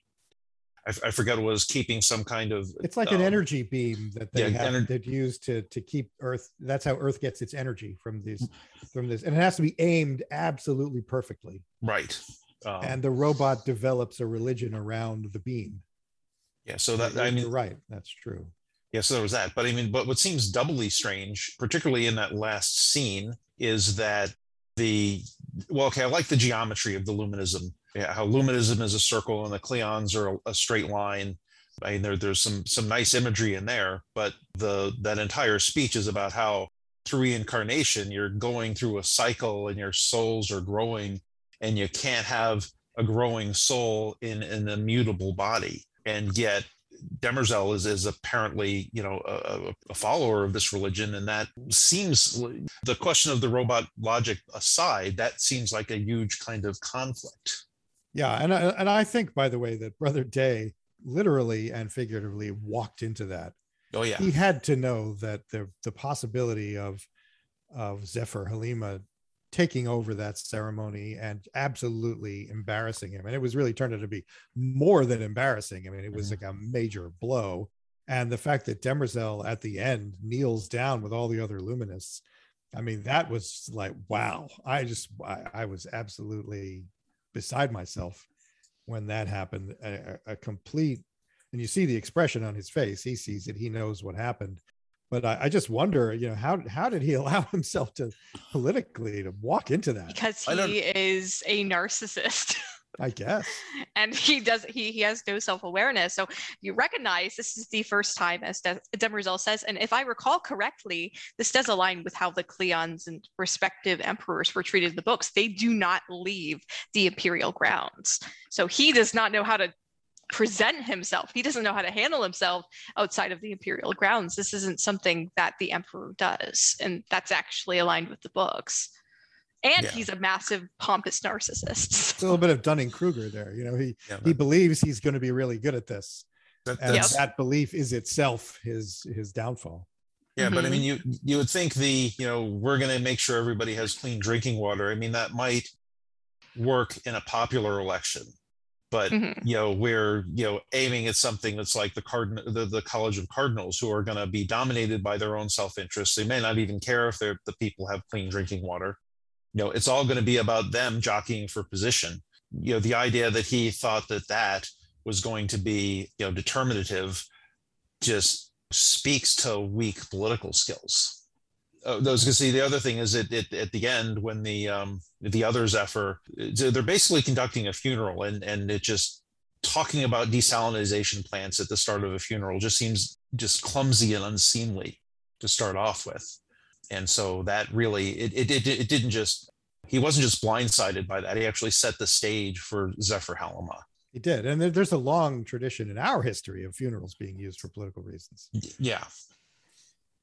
I, I, forget what was keeping some kind of. It's like um, an energy beam that they yeah, have ener- that used to to keep Earth. That's how Earth gets its energy from these from this, and it has to be aimed absolutely perfectly. Right. Um, and the robot develops a religion around the beam. Yeah. So that I mean, right. That's true. Yeah. So there was that, but I mean, but what seems doubly strange, particularly in that last scene, is that the well, okay, I like the geometry of the luminism yeah, how luminism is a circle and the cleons are a, a straight line. I mean, there, there's some some nice imagery in there, but the that entire speech is about how through reincarnation you're going through a cycle and your souls are growing, and you can't have a growing soul in an immutable body. And yet Demerzel is, is apparently, you know, a, a, follower of this religion, and that seems the question of the robot logic aside, that seems like a huge kind of conflict. Yeah, and I, and I think, by the way, that Brother Day literally and figuratively walked into that. Oh yeah, he had to know that the the possibility of of Zephyr Halima taking over that ceremony and absolutely embarrassing him. And it was really turned out to be more than embarrassing. I mean, it was mm-hmm. like a major blow. And the fact that Demerzel at the end kneels down with all the other Luminists, I mean, that was like, wow. I just, I, I was absolutely beside myself when that happened. A, a complete, and you see the expression on his face. He sees it, he knows what happened but I, I, just wonder, you know, how how did he [laughs] allow himself to politically to walk into that? Because he is a narcissist. [laughs] I guess. [laughs] and he does he he has no self-awareness. So you recognize this is the first time, as De- Demerzel says, and if I recall correctly, this does align with how the Cleons and respective emperors were treated in the books. They do not leave the imperial grounds. So he does not know how to present himself. He doesn't know how to handle himself outside of the imperial grounds. This isn't something that the emperor does, and that's actually aligned with the books. And yeah. he's a massive pompous narcissist. [laughs] It's a little bit of Dunning Kruger there. You know, he yeah, he believes he's going to be really good at this, that, and yep. that belief is itself his his downfall. Yeah, mm-hmm. but I mm-hmm. mean, you you would think the you know we're going to make sure everybody has clean drinking water. I mean, that might work in a popular election but mm-hmm. you know we're you know aiming at something that's like the cardinal the, the college of cardinals who are going to be dominated by their own self-interest they may not even care if they're the people have clean drinking water you know it's all going to be about them jockeying for position. You know the idea that he thought that that was going to be you know determinative just speaks to weak political skills. Those can see the other thing is that it, at the end when the um, the other Zephyr they're basically conducting a funeral and and it just talking about desalinization plants at the start of a funeral just seems just clumsy and unseemly to start off with and so that really it it, it, it didn't just he wasn't just blindsided by that he actually set the stage for Zephyr Halima he did and there's a long tradition in our history of funerals being used for political reasons yeah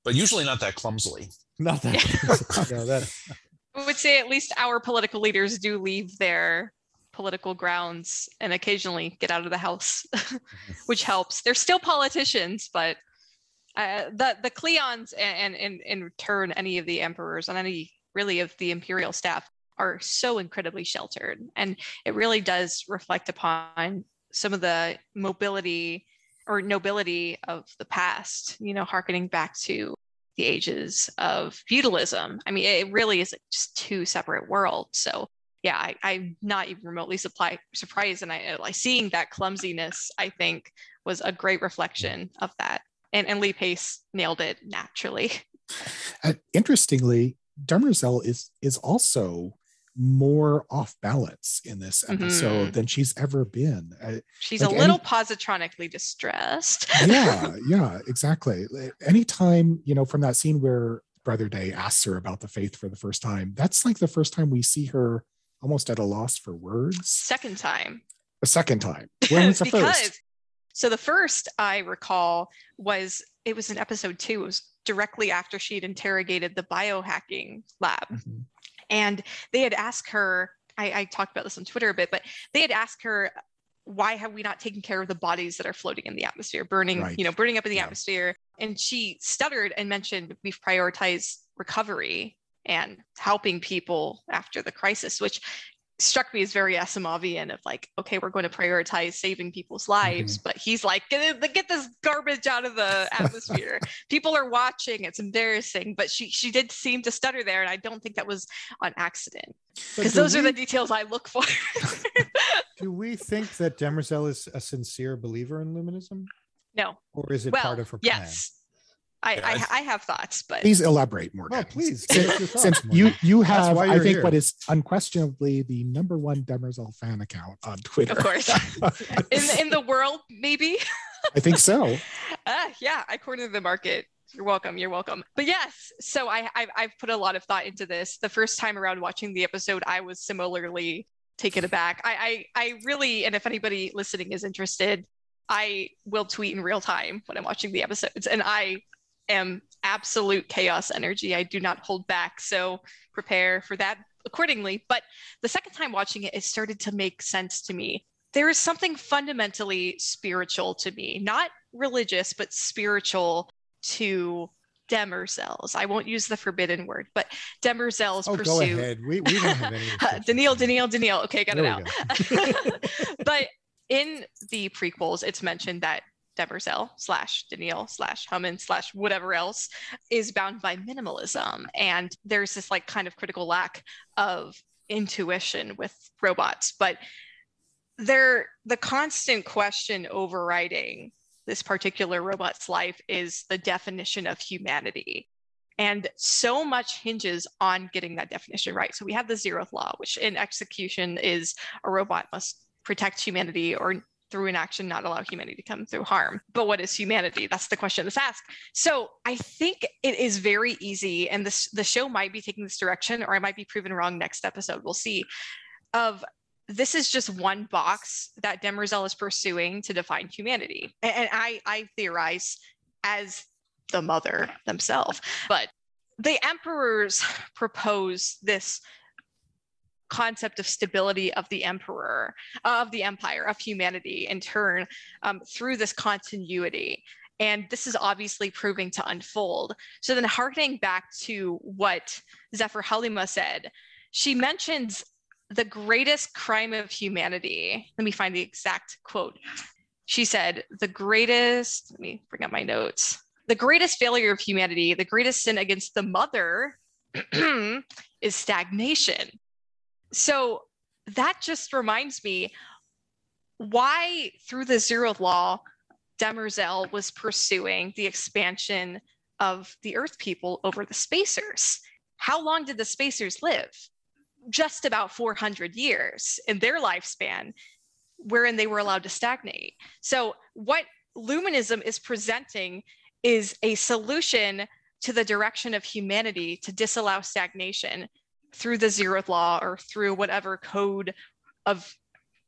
but usually not that clumsily. Not that. no, that. [laughs] I would say at least our political leaders do leave their political grounds and occasionally get out of the house, [laughs] which helps. They're still politicians, but uh, the the Cleons and, and in turn any of the emperors and any really of the imperial staff are so incredibly sheltered, and it really does reflect upon some of the mobility or nobility of the past, you know, harkening back to the ages of feudalism. I mean, it really is just two separate worlds. So yeah, I, am not even remotely supply, surprised. And I like seeing that clumsiness, I think was a great reflection of that. And, and Lee Pace nailed it naturally. Uh, interestingly, Demerzel is is also more off balance in this episode mm-hmm. than she's ever been. She's like a little any, positronically distressed. yeah, [laughs] yeah, exactly. Anytime, you know, from that scene where Brother Day asks her about the faith for the first time, that's like the first time we see her almost at a loss for words. Second time. A second time. When was the [laughs] because, first? So the first I recall was it was in episode two. It was directly after she'd interrogated the biohacking lab. Mm-hmm and they had asked her, I, I talked about this on Twitter a bit, but they had asked her, why have we not taken care of the bodies that are floating in the atmosphere, burning, right. you know, burning up in the yeah. atmosphere? And she stuttered and mentioned we've prioritized recovery and helping people after the crisis, which struck me as very Asimovian of like, okay, we're going to prioritize saving people's lives, mm-hmm. but he's like, get, get this garbage out of the atmosphere. [laughs] People are watching; it's embarrassing. But she she did seem to stutter there, and I don't think that was on accident because those we, are the details I look for. [laughs] do we think that Demerzel is a sincere believer in luminism? No. Or is it well, part of her plan? Yes. I, I, I, have thoughts, but please elaborate more. No, please. Since, since you you have, I think, here. what is unquestionably the number one Demerzel fan account on Twitter. Of course, [laughs] in in the world, maybe. I think so. Uh, [laughs] yeah, I cornered the market. You're welcome. You're welcome. But yes, so I I've, I've put a lot of thought into this. The first time around watching the episode, I was similarly taken aback. I, I, I really, and if anybody listening is interested, I will tweet in real time when I'm watching the episodes, and I am absolute chaos energy. I do not hold back. So prepare for that accordingly. But the second time watching it, it started to make sense to me. There is something fundamentally spiritual to me, not religious, but spiritual to Demerzel's. I won't use the forbidden word, but Demerzel's oh, pursuit. Go ahead. We, we don't have any. Daneel, Daneel, Daneel. Okay, got there it out. [laughs] but [laughs] in the prequels, it's mentioned that Demerzel slash Daneel slash Hummin slash whatever else is bound by minimalism. And there's this like kind of critical lack of intuition with robots. But there the constant question overriding this particular robot's life is the definition of humanity. And so much hinges on getting that definition right. So we have the zeroth law, which in execution is a robot must protect humanity or through inaction not allow humanity to come through harm. But what is humanity? That's the question that's asked. So I think it is very easy, and this the show might be taking this direction, or I might be proven wrong next episode. We'll see. Of this is just one box that Demerzel is pursuing to define humanity. And I, I theorize as the mother themselves. But the emperors propose this concept of stability of the emperor, of the empire, of humanity in turn um, through this continuity. And this is obviously proving to unfold. So then, harkening back to what Zephyr Halima said, she mentions the greatest crime of humanity. Let me find the exact quote. She said, the greatest, let me bring up my notes. The greatest failure of humanity, the greatest sin against the mother [clears throat] is stagnation. So that just reminds me why, through the zeroth law, Demerzel was pursuing the expansion of the Earth people over the spacers. How long did the spacers live? just about 400 years in their lifespan, wherein they were allowed to stagnate. So, what Luminism is presenting is a solution to the direction of humanity to disallow stagnation through the zeroth law or through whatever code of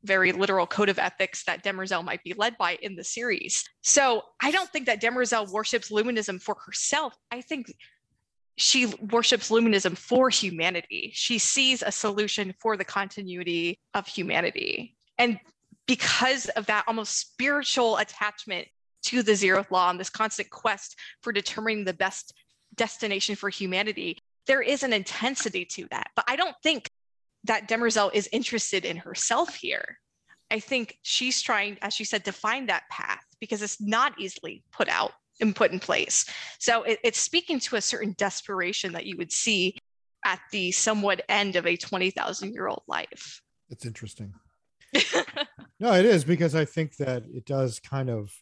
very literal code of ethics that Demerzel might be led by in the series. So I don't think that Demerzel worships Luminism for herself. I think she worships luminism for humanity. She sees a solution for the continuity of humanity. And because of that almost spiritual attachment to the zeroth law and this constant quest for determining the best destination for humanity, there is an intensity to that. But I don't think that Demerzel is interested in herself here. I think she's trying, as she said, to find that path because it's not easily put out and put in place. So it, it's speaking to a certain desperation that you would see at the somewhat end of a 20,000 year old life. It's interesting. [laughs] no, it is because I think that it does kind of,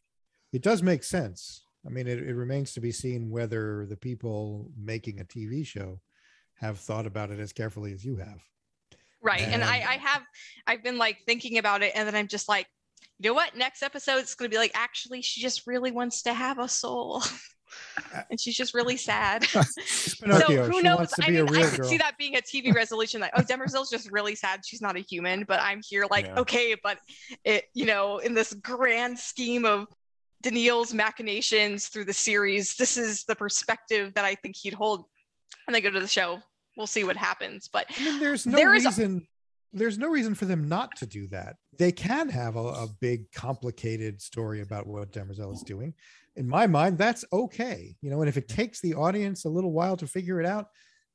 it does make sense. I mean, it, it remains to be seen whether the people making a TV show have thought about it as carefully as you have. Right. And, and I, I have, I've been like thinking about it and then I'm just like, you know what? Next episode, it's going to be like, actually, she just really wants to have a soul. [laughs] and she's just really sad. [laughs] so who knows? I mean, I could see that being a TV [laughs] resolution that oh, Demerzel's just really sad. She's not a human, but I'm here like yeah. okay, but it you know in this grand scheme of Daneel's machinations through the series, this is the perspective that I think he'd hold. And they go to the show. We'll see what happens. But I mean, there's no there reason. A- there's no reason for them not to do that. They can have a, a big, complicated story about what Demerzel is doing. In my mind, that's okay. You know, and if it takes the audience a little while to figure it out,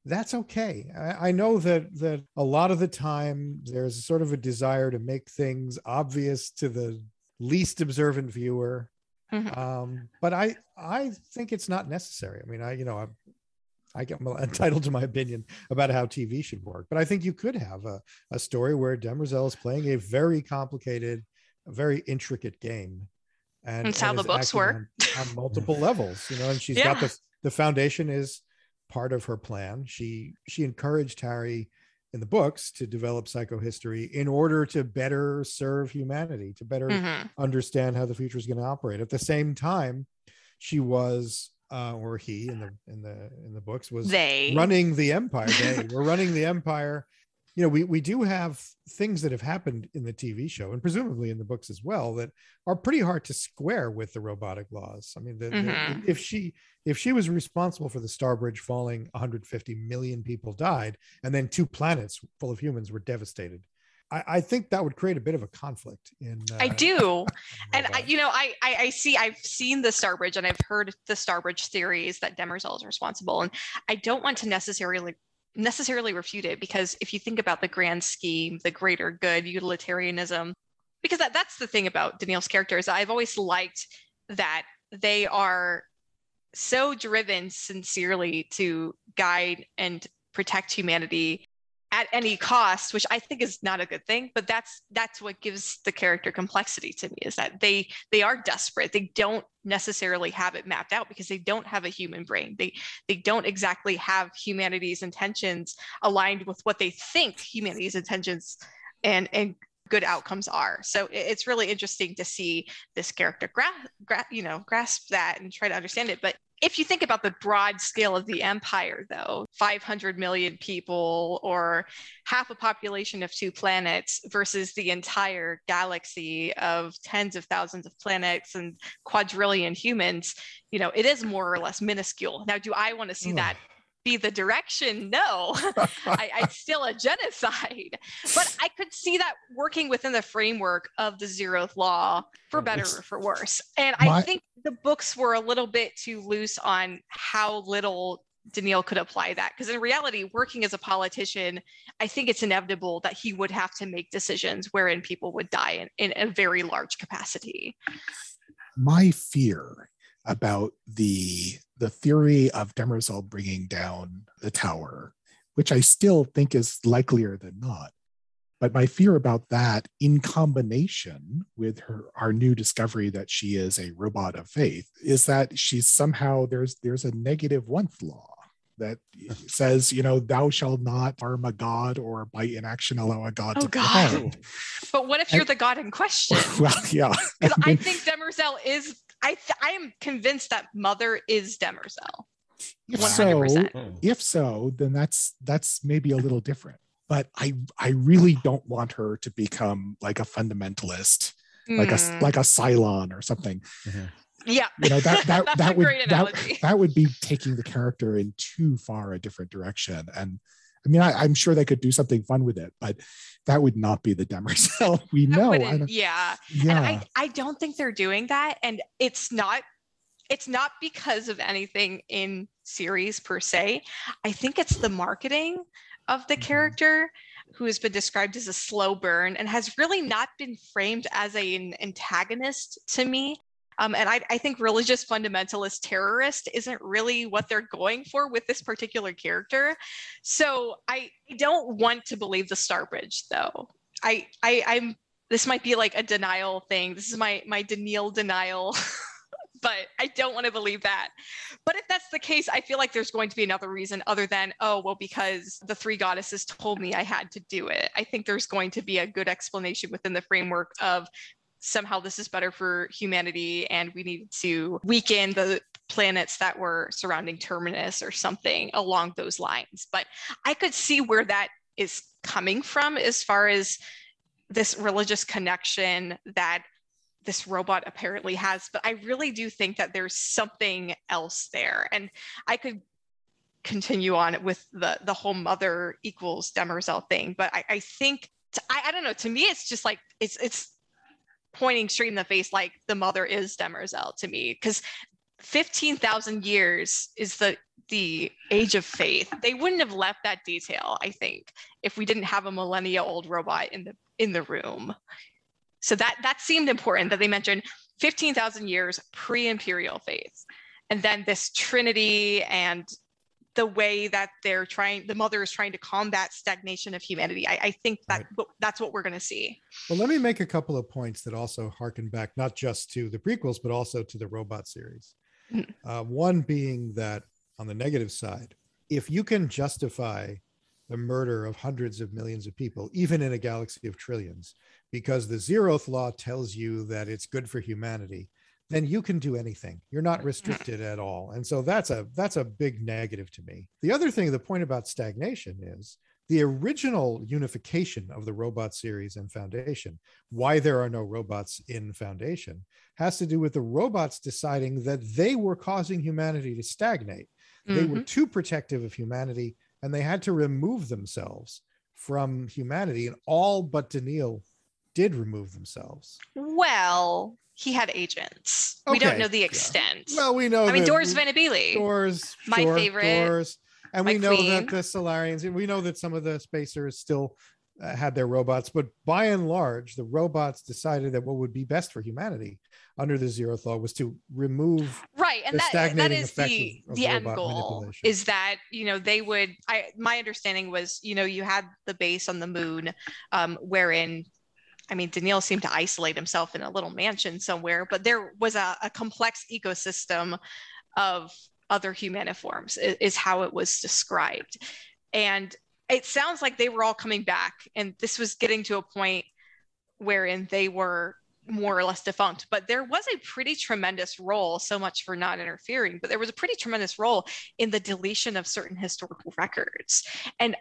that's okay. I, I know that that a lot of the time there's sort of a desire to make things obvious to the least observant viewer. Mm-hmm. Um, but I I think it's not necessary. I mean, I you know I'm I get [laughs] entitled to my opinion about how TV should work. But I think you could have a, a story where Demerzel is playing a very complicated, very intricate game. And that's how the books work on, on, multiple [laughs] levels, you know, and she's yeah. got the the foundation is part of her plan. She she encouraged Hari in the books to develop psychohistory in order to better serve humanity, to better mm-hmm. understand how the future is going to operate. At the same time, she was uh, or he in the in the in the books was they running the empire. They were running the empire you know, we, we do have things that have happened in the TV show and presumably in the books as well that are pretty hard to square with the robotic laws. I mean, the, Mhm. the, if she if she was responsible for the Star Bridge falling, 150 million people died, and then two planets full of humans were devastated. I, I think that would create a bit of a conflict in. I uh, do. [laughs] and I, you know I, I i see i've seen the starbridge and i've heard the starbridge theories that demerzel is responsible and i don't want to necessarily necessarily refute it because if you think about the grand scheme the greater good utilitarianism because that, that's the thing about Daneel's characters i've always liked that they are so driven sincerely to guide and protect humanity at any cost which i think is not a good thing but that's that's what gives the character complexity to me is that they they are desperate. They don't necessarily have it mapped out because they don't have a human brain. They they don't exactly have humanity's intentions aligned with what they think humanity's intentions and and good outcomes are. So it's really interesting to see this character gra- gra- you know grasp that and try to understand it but if you think about the broad scale of the empire though 500 million people or half a population of two planets versus the entire galaxy of tens of thousands of planets and quadrillion humans you know it is more or less minuscule now do i want to see Ugh. that be the direction no. [laughs] I, I still a genocide. But i could see that working within the framework of the zeroth law for better it's- or for worse. And My- i think the books were a little bit too loose on how little Daneel could apply that because in reality, working as a politician, I think it's inevitable that he would have to make decisions wherein people would die in, in a very large capacity. my fear about the the theory of Demerzel bringing down the tower, which I still think is likelier than not. But my fear about that, in combination with her our new discovery that she is a robot of faith, is that she's somehow there's there's a negative one law that says, you know, thou shalt not harm a god or by inaction allow a god Oh, to God. But what if you're the god in question? [laughs] well, yeah. [laughs] I mean, think Demerzel is. I th- I am convinced that Mother is Demerzel. if 100%. so, if so then that's that's maybe a little different but i i really don't want her to become like a fundamentalist like a Hmm. like a cylon or something yeah. you know that that [laughs] that would that, that would be taking the character in too far a different direction and i mean I, i'm sure they could do something fun with it but that would not be the demerzel [laughs] we That know. Yeah. yeah. And I, I don't think they're doing that. And it's not it's not because of anything in series per se. I think it's the marketing of the Mhm. character who has been described as a slow burn and has really not been framed as a- an antagonist to me um, and I, I think religious fundamentalist terrorist isn't really what they're going for with this particular character so i don't want to believe the starbridge though i, I i'm this might be like a denial thing. This is my my Daneel denial, [laughs] but I don't want to believe that. But if that's the case, I feel like there's going to be another reason other than oh well because the three goddesses told me I had to do it. I think there's going to be a good explanation within the framework of somehow this is better for humanity and we need to weaken the planets that were surrounding terminus or something along those lines. But i could see where that is coming from as far as this religious connection that this robot apparently has but i really do think that there's something else there. And i could continue on with the the whole mother equals demerzel thing but i, I think I, I don't know to me it's just like it's it's pointing straight in the face like the mother is demerzel to me because 15,000 years is the the age of faith. They wouldn't have left that detail i think if we didn't have a millennia old robot in the in the room. So that that seemed important that they mentioned 15,000 years pre-imperial faith. And then this trinity and the way that they're trying the mother is trying to combat stagnation of humanity i, I think that that's what we're going to see Well, let me make a couple of points that also harken back not just to the prequels, but also to the robot series. Mhm. Uh, one being that on the negative side, if you can justify the murder of hundreds of millions of people, even in a galaxy of trillions, because the zeroth law tells you that it's good for humanity, then you can do anything. You're not [laughs] restricted at all. And so that's a that's a big negative to me. The other thing, the point about stagnation is the original unification of the robot series and Foundation, why there are no robots in Foundation, has to do with the robots deciding that they were causing humanity to stagnate. They were Mhm. too protective of humanity and they had to remove themselves from humanity. And all but Daneel did remove themselves. Well, he had agents. We don't know the yeah. extent. Well, we know I mean, Dors Venabili. Dors, My sure, favorite, Dors. And we know queen. that the Solarians, we know that some of the spacers still uh, had their robots, but by and large, the robots decided that what would be best for humanity under the zero law was to remove. right and that that is the of- of the end goal is that you know they would i my understanding was you know you had the base on the moon um wherein i mean Daneel seemed to isolate himself in a little mansion somewhere but there was a, a complex ecosystem of other humaniforms i- is how it was described. And it sounds like they were all coming back and this was getting to a point wherein they were more or less defunct. But there was a pretty tremendous role so much for not interfering but there was a pretty tremendous role in the deletion of certain historical records. And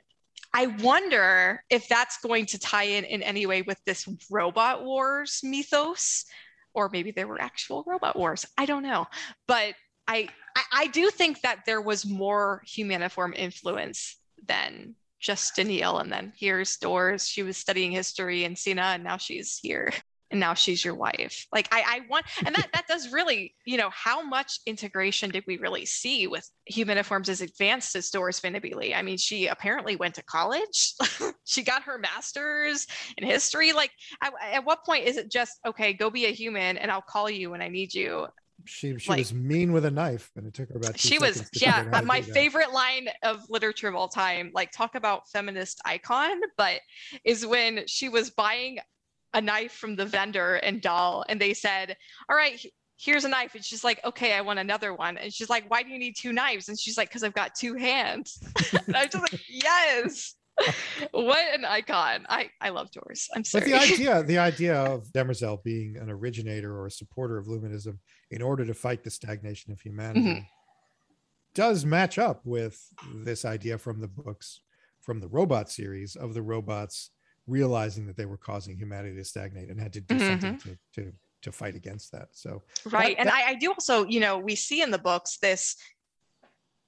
i wonder if that's going to tie in in any way with this robot wars mythos or maybe there were actual robot wars i don't know but i i, I do think that there was more humaniform influence than just Daneel. And then here's Dors. She was studying history in Cinna, and now she's here. And now she's your wife. Like I, I want, and that that does really, you know, how much integration did we really see with humaniforms as advanced as Dors Venabili? I mean, she apparently went to college. [laughs] she got her master's in history. Like, at, at what point is it just okay? Go be a human, and I'll call you when I need you. She she Like- was mean with a knife, and it took her about. two she was yeah figure out how to my favorite line of literature of all time like talk about feminist icon but is when she was buying a knife from the vendor and doll and they said all right here's a knife. And she's like okay i want another one. And she's like why do you need two knives? And she's like because i've got two hands. [laughs] And i'm just like yes. [laughs] What an icon. I i love Dors. I'm sorry But the [laughs] idea, the idea of Demerzel being an originator or a supporter of Luminism in order to fight the stagnation of humanity Mhm. does match up with this idea from the books, from the robot series of the robots realizing that they were causing humanity to stagnate and had to do something mm-hmm. to, to to fight against that. So right and that- I, I do also you know we see in the books this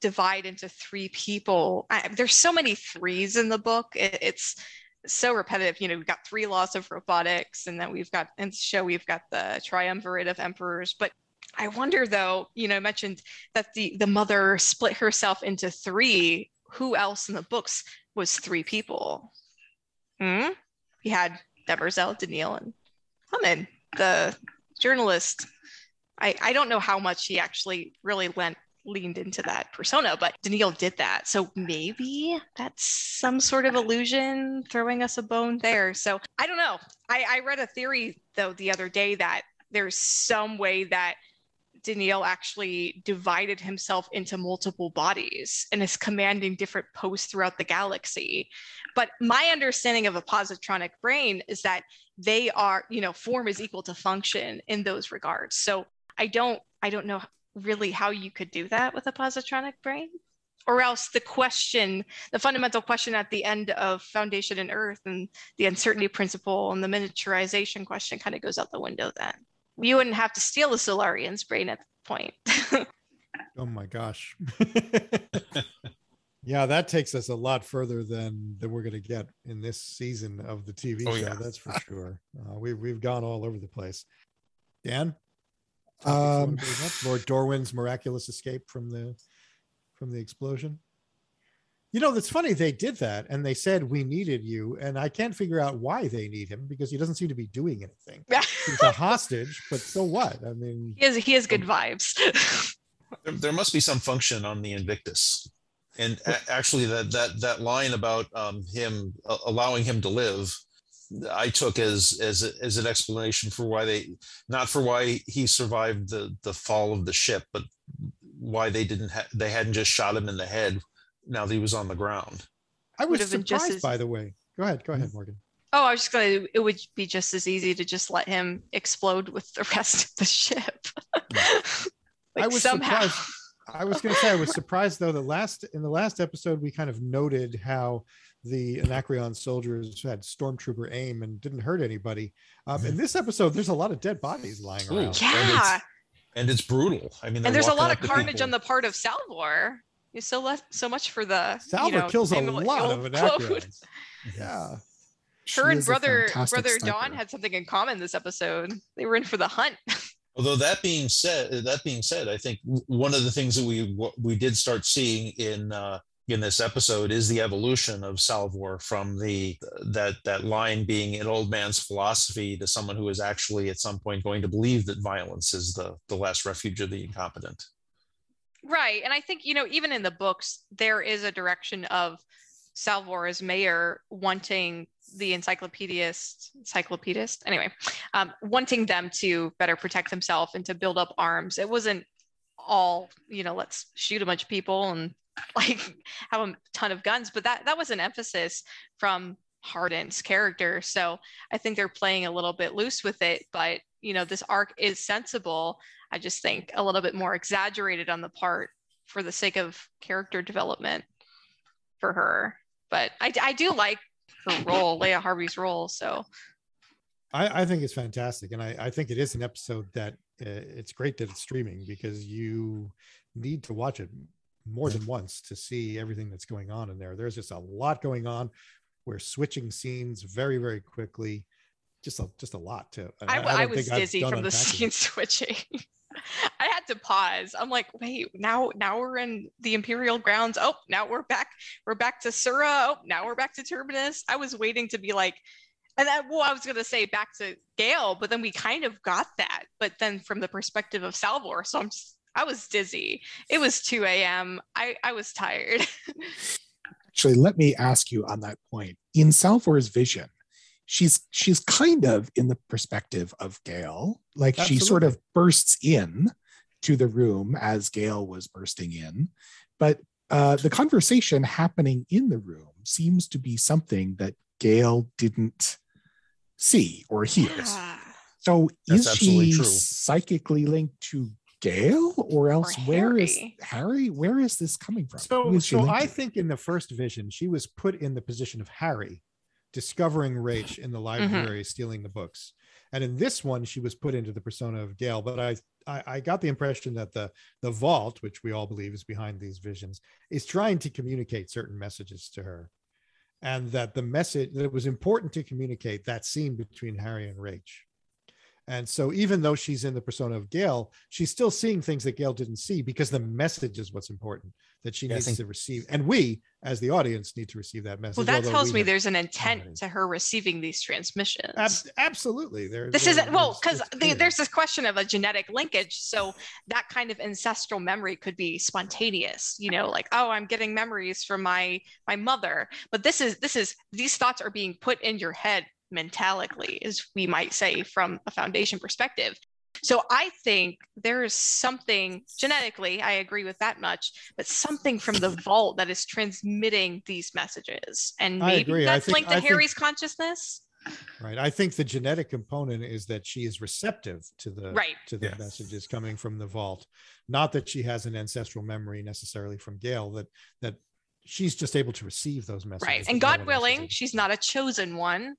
divide into three people. I, there's so many threes in the book. It, it's so repetitive. You know we've got three laws of robotics and then we've got in the show we've got the triumvirate of emperors. But i wonder though you know I mentioned that the the mother split herself into three. Who else in the books was three people hmm? we had Demerzel, Daneel, and Hummin, the journalist. I, I don't know how much he actually really lent leaned into that persona, but Daneel did that. So maybe that's some sort of illusion throwing us a bone there. So I don't know. I, I read a theory though the other day that there's some way that Daneel actually divided himself into multiple bodies and is commanding different posts throughout the galaxy. But my understanding of a positronic brain is that they are, you know, form is equal to function in those regards. So I don't, I don't know really how you could do that with a positronic brain. Or else the question, the fundamental question at the end of Foundation and Earth and the uncertainty principle and the miniaturization question kind of goes out the window then. You wouldn't have to steal the Solarian's brain at the point. [laughs] oh my gosh. [laughs] yeah, that takes us a lot further than than we're going to get in this season of the TV Oh, show. yeah. That's for [laughs] sure. Uh, we've we've gone all over the place. Dan, Um, wanna bring up? Lord Dorwin's miraculous escape from the from the explosion. You know, that's funny. They did that, and they said we needed you, and I can't figure out why they need him because he doesn't seem to be doing anything. He's a hostage, but so what? I mean, [laughs] he has he has good vibes. [laughs] There, there must be some function on the Invictus, and a- actually, that that that line about um, him uh, allowing him to live, I took as as as an explanation for why they not for why he survived the the fall of the ship, but why they didn't ha- they hadn't just shot him in the head now that he was on the ground. I was Would have been just surprised. as- By the way, go ahead, go ahead, Morgan. Oh, I was just gonna. It would be just as easy to just let him explode with the rest of the ship. [laughs] like I was somehow. surprised. I was going to say I was [laughs] surprised though. The last in the last episode we kind of noted how the Anacreon soldiers had stormtrooper aim and didn't hurt anybody. Um, in this episode, there's a lot of dead bodies lying around. Yeah. and it's brutal. I mean, And there's a lot of carnage people. on the part of Salvor. You so left so much for the Salvor you know, kills a lot of quote. Anacreons. Yeah. She Her and brother brother sniper. Don had something in common this episode. They were in for the hunt. [laughs] Although that being said, that being said, I think one of the things that we we did start seeing in uh, in this episode is the evolution of Salvor from the that that line being an old man's philosophy to someone who is actually at some point going to believe that violence is the the last refuge of the incompetent. Right. And I think, you know, even in the books, there is a direction of Salvor as mayor wanting the encyclopedist, encyclopedist, anyway, um, wanting them to better protect themselves and to build up arms. It wasn't all, you know, let's shoot a bunch of people and [laughs] like have a ton of guns, but that that was an emphasis from Hardin's character. So I think they're playing a little bit loose with it, but you know, this arc is sensible. I just think a little bit more exaggerated on the part for the sake of character development for her. But I, I do like her role, Leah Harvey's role. So I, I think it's fantastic, and I, I think it is an episode that uh, it's great that it's streaming because you need to watch it more than once to see everything that's going on in there. There's just a lot going on. We're switching scenes very, very quickly. Just a just a lot to. I, I, don't was dizzy from the scene it. [laughs] switching. I had to pause. I'm like, wait, now now we're in the Imperial grounds. Oh, now we're back. We're back to Sura. Oh, now we're back to Terminus. I was waiting to be like, and then well, I was gonna say back to Gaal, but then we kind of got that. But then from the perspective of Salvor, so I'm just I was dizzy. It was 2 a.m. I, I was tired. [laughs] Actually, let me ask you on that point. In Salvor's vision, she's she's kind of in the perspective of Gaal. Like she sort of bursts in to the room as Gaal was bursting in, but uh, the conversation happening in the room seems to be something that Gaal didn't see or hear. Yeah. So That's is she true. psychically linked to Gaal, or else where is Hari. Hari? Where is this coming from? So, so I to? think in the first vision, she was put in the position of Hari, discovering Raych in the mm-hmm. library, stealing the books. And in this one, she was put into the persona of Gaal. But I, I, I got the impression that the the vault, which we all believe is behind these visions, is trying to communicate certain messages to her, and that the message that it was important to communicate that scene between Hari and Raych. And so, even though she's in the persona of Gaal, she's still seeing things that Gaal didn't see because the message is what's important that she Yeah, needs think- to receive. And we, as the audience, need to receive that message. Well, that tells we me there's an already. intent to her receiving these transmissions. Ab- absolutely. There, this there- isn't well because it's there's this question of a genetic linkage so that kind of ancestral memory could be spontaneous you know like oh i'm getting memories from my my mother but this is this is these thoughts are being put in your head mentalically as we might say from a foundation perspective so i think there is something genetically i agree with that much but something from the vault that is transmitting these messages and I maybe agree. I that's think- linked to I think- hari's consciousness right. I think the genetic component is that she is receptive to the right to the Yeah. messages coming from the vault. Not that she has an ancestral memory necessarily from Gaal, that that she's just able to receive those messages. Right. And God one willing, she's not a chosen one.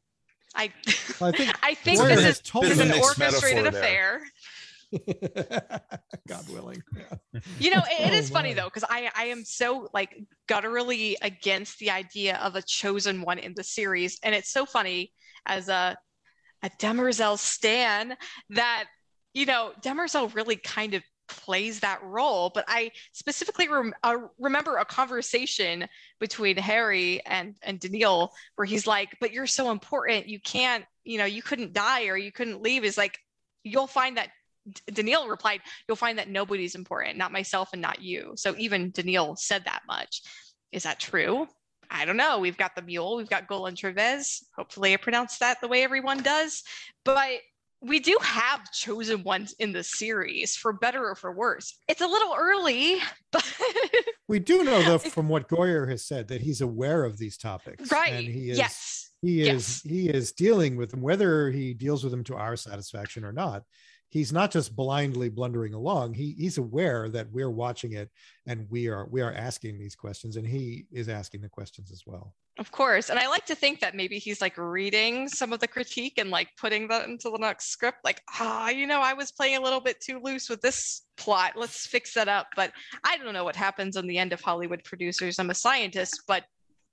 I I think [laughs] I think this is, this is an of a mixed orchestrated affair. [laughs] God willing. Yeah. You know, it, it Oh, is funny though, because I, I am so like gutturally against the idea of a chosen one in the series. And it's so funny as a a Demerzel stan that, you know, Demerzel really kind of plays that role. But I specifically rem- uh, remember a conversation between Hari and and Daneel where he's like, "But you're so important. You can't, you know, you couldn't die or you couldn't leave." Is like, you'll find that. Daneel replied, "You'll find that nobody's important, not myself and not you." So even Daneel said that much. Is that true? I don't know. We've got the mule, we've got Golan Trevize. Hopefully, I pronounced that the way everyone does. But we do have chosen ones in the series, for better or for worse. It's a little early, [laughs] but We do know though from what Goyer has said that he's aware of these topics. right. And he is yes. he is Yes. he is dealing with them, whether he deals with them to our satisfaction or not. He's not just blindly blundering along. He he's aware that we're watching it and we are we are asking these questions and he is asking the questions as well. Of course. And I like to think that maybe he's like reading some of the critique and like putting that into the next script. Like, ah, you know, I was playing a little bit too loose with this plot. Let's fix that up. But I don't know what happens on the end of Hollywood producers. I'm a scientist, but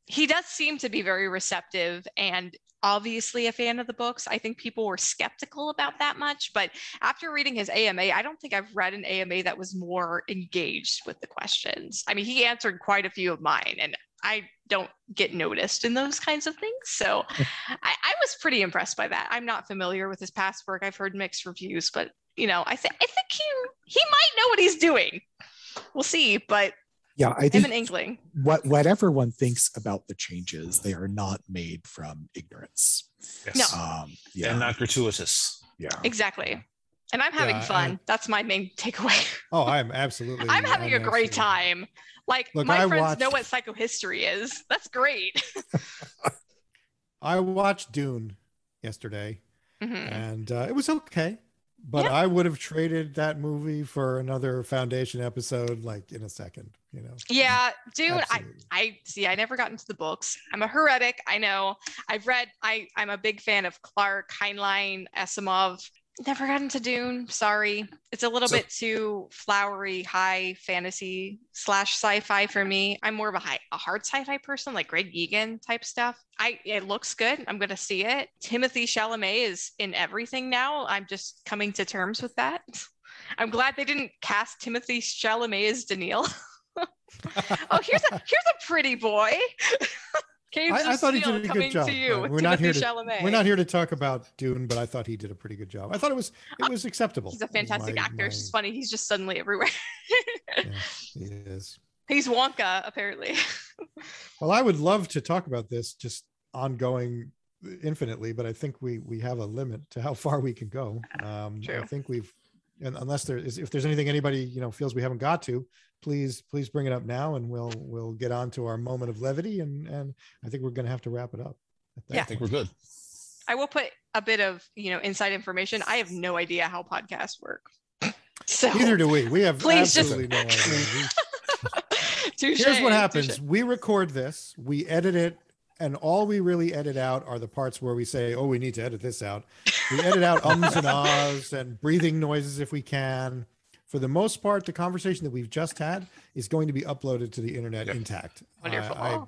he does seem to be very receptive and obviously a fan of the books. I think people were skeptical about that much, but after reading his AMA, I don't think I've read an AMA that was more engaged with the questions. I mean, he answered quite a few of mine, and I don't get noticed in those kinds of things. So [laughs] I, I, was pretty impressed by that. I'm not familiar with his past work. I've heard mixed reviews, but you know, I think I think he he might know what he's doing. We'll see, but yeah, I think an inkling. What whatever one thinks about the changes, they are not made from ignorance. Yes. No. Um, yeah. And not gratuitous. Yeah. Exactly. And I'm having yeah, fun. I, That's my main takeaway. [laughs] Oh, I'm absolutely. I'm having I'm a great time. Like Look, my I friends watched, know what psychohistory is. That's great. [laughs] I watched Dune yesterday, mm-hmm. and uh, it was okay but yeah. I would have traded that movie for another Foundation episode like in a second, you know. Yeah, dude, I I see I never got into the books. I'm a heretic, I know. I've read I I'm a big fan of Clarke, Heinlein, Asimov never got into Dune. Sorry, it's a little so, bit too flowery, high fantasy slash sci-fi for me. I'm more of a high, a hard sci-fi person, like Greg Egan type stuff. I it looks good. I'm gonna see it. Timothy Chalamet is in everything now. I'm just coming to terms with that. I'm glad they didn't cast Timothy Chalamet as Daneel. [laughs] oh, here's a here's a pretty boy. [laughs] Caves I, I thought he did a good job. we're not here to Chalamet. we're not here to talk about Dune, but I thought he did a pretty good job. I thought it was it was acceptable. He's a fantastic my, actor. My... It's just funny. He's just suddenly everywhere. yeah, [laughs] he is. He's Wonka, apparently. [laughs] well, I would love to talk about this just ongoing infinitely, but I think we we have a limit to how far we can go. [laughs] Um, True. I think we've and unless there is if there's anything anybody you know feels we haven't got to please please bring it up now and we'll we'll get on to our moment of levity and and i think we're going to have to wrap it up. Yeah. I think we're good. I will put a bit of you know inside information. I have no idea how podcasts work. [laughs] So neither do we. We have [laughs] please absolutely just... no [laughs] idea. Touché, here's what happens. Touché. we record this we edit it and all we really edit out are the parts where we say, "Oh, we need to edit this out." We edit out ums and ahs and breathing noises if we can. For the most part, the conversation that we've just had is going to be uploaded to the internet yep. intact. Wonderful. I,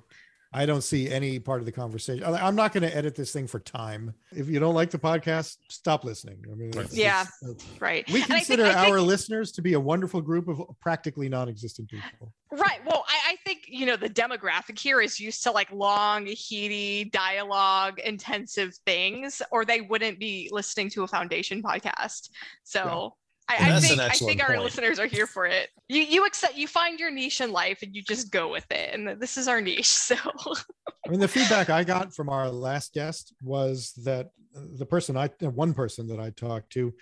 I don't see any part of the conversation. I'm not going to edit this thing for time. If you don't like the podcast, stop listening. I mean, yeah, it's, uh, right. We consider think, our think, listeners to be a wonderful group of practically non-existent people. Right. Well, I, I, think you know the demographic here is used to like long, heady, dialogue intensive things, or they wouldn't be listening to a foundation podcast. So. I, I, think I think our point. listeners are here for it. You you accept you find your niche in life and you just go with it. And this is our niche. [laughs] So I mean the feedback I got from our last guest was that uh, the person I uh, one person that I talked to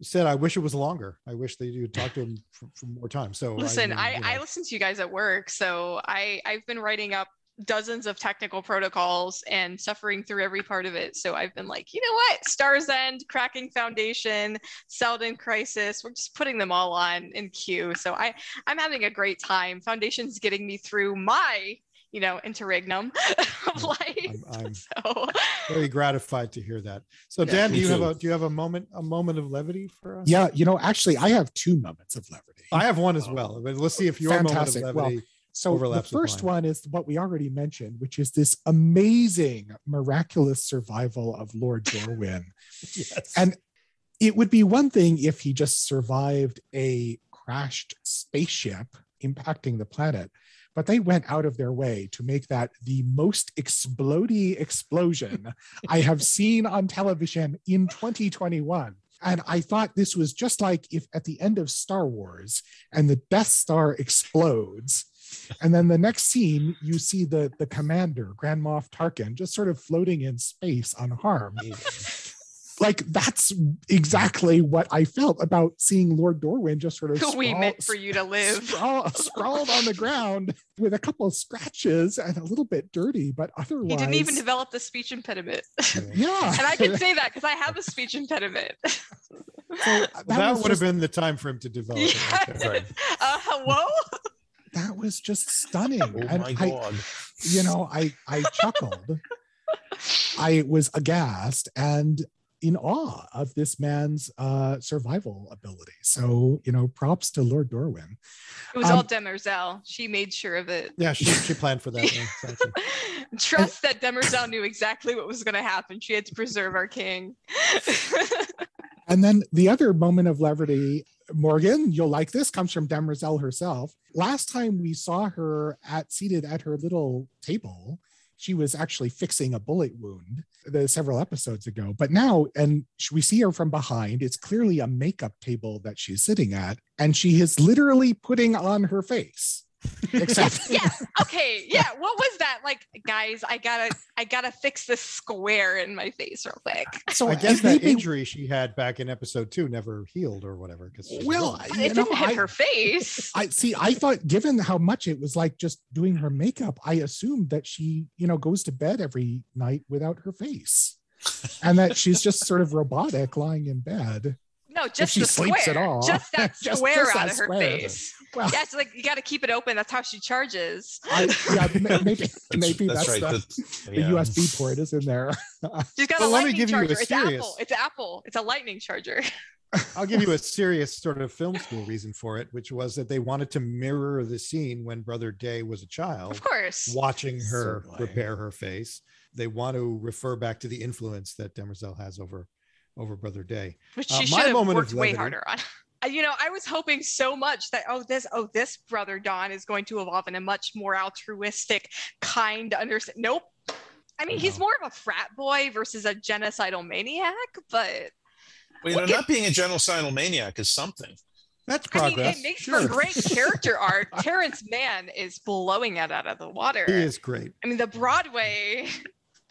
said I wish it was longer. I wish that you would talk to him for, for, more time. So listen, I, I, you know. I listen to you guys at work. So I I've been writing up dozens of technical protocols and suffering through every part of it. So I've been like, you know what? Stars End, Cracking Foundation, Seldon Crisis. We're just putting them all on in queue. So I I'm having a great time. Foundation's getting me through my you know interregnum [laughs] of life. I'm, I'm [laughs] so [laughs] very gratified to hear that. So Dan, yeah, do you too. have a do you have a moment a moment of levity for us? Yeah, you know, actually, I have two moments of levity. I have one as well. But let's see if your Fantastic. moment of levity. Well, so the first one is what we already mentioned, which is this amazing, miraculous survival of Lord Dorwin. [laughs] yes. And it would be one thing if he just survived a crashed spaceship impacting the planet, but they went out of their way to make that the most explody explosion I have [laughs] seen on television in 2021. And I thought this was just like if at the end of Star Wars and the Death Star explodes and then the next scene, you see the the commander, Grand Moff Tarkin, just sort of floating in space unharmed. [laughs] like that's exactly what I felt about seeing Lord Dorwin just sort of sprawl, we meant for you to live [laughs] sprawl, sprawled on the ground with a couple of scratches and a little bit dirty, but otherwise he didn't even develop the speech impediment. Yeah, [laughs] and I can say that because I have a speech impediment. So uh, that, Well, that was would have been the time for him to develop it. Yeah. right there. Right. Uh, whoa. That was just [laughs] stunning. Oh and my I, god. you know, I I chuckled. [laughs] I was aghast and in awe of this man's uh, survival ability. So, you know, props to Lord Dorwin. It was all Um, Demerzel. She made sure of it. Yeah, she, she planned for that. yeah, exactly. [laughs] Trust that Demerzel knew exactly what was going to happen. She had to preserve our king. And then the other moment of levity, Morgan, you'll like this, comes from Demerzel herself. Last time we saw her at seated at her little table, she was actually fixing a bullet wound the several episodes ago. But now, and we see her from behind, it's clearly a makeup table that she's sitting at, and she is literally putting on her face. Except yeah. Okay. Yeah. What was that? Like, guys, I gotta, I gotta fix this square in my face real quick. so I guess it that made injury she had back in episode two never healed or whatever. Because Well, But you it know, didn't hit I- her face. [laughs] I see. I thought, given how much it was like just doing her makeup, I assumed that she, you know, goes to bed every night without her face, and that she's just sort of robotic, lying in bed. No, just she the sleeps square. at all. Just that [laughs] Just- square just out that of her square. face. Well, Yeah, it's like you got to keep it open. That's how she charges. I, yeah, ma- [laughs] maybe maybe that's, that's, right. the, That's- the yeah. USB port is in there. [laughs] She's got Well, a let me lightning give you a charger. It's serious- Apple. It's Apple. It's a lightning charger. I'll give you a serious sort of film school reason for it, which was that they wanted to mirror the scene when Brother Day was a child, Of course. watching her Certainly. repair her face. They want to refer back to the influence that Demerzel has over over Brother Day. Which Uh, she my should have moment of worked way harder on. Uh, [laughs] You know, I was hoping so much that oh this oh this brother Don is going to evolve in a much more altruistic, kind, understand. Nope. I mean, he's No. more of a frat boy versus a genocidal maniac, but Well, you know, Look not being a genocidal maniac is something. That's I mean, progress. it makes sure. for great [laughs] character art. Terrence Mann is blowing it out of the water. He is great. I mean, the Broadway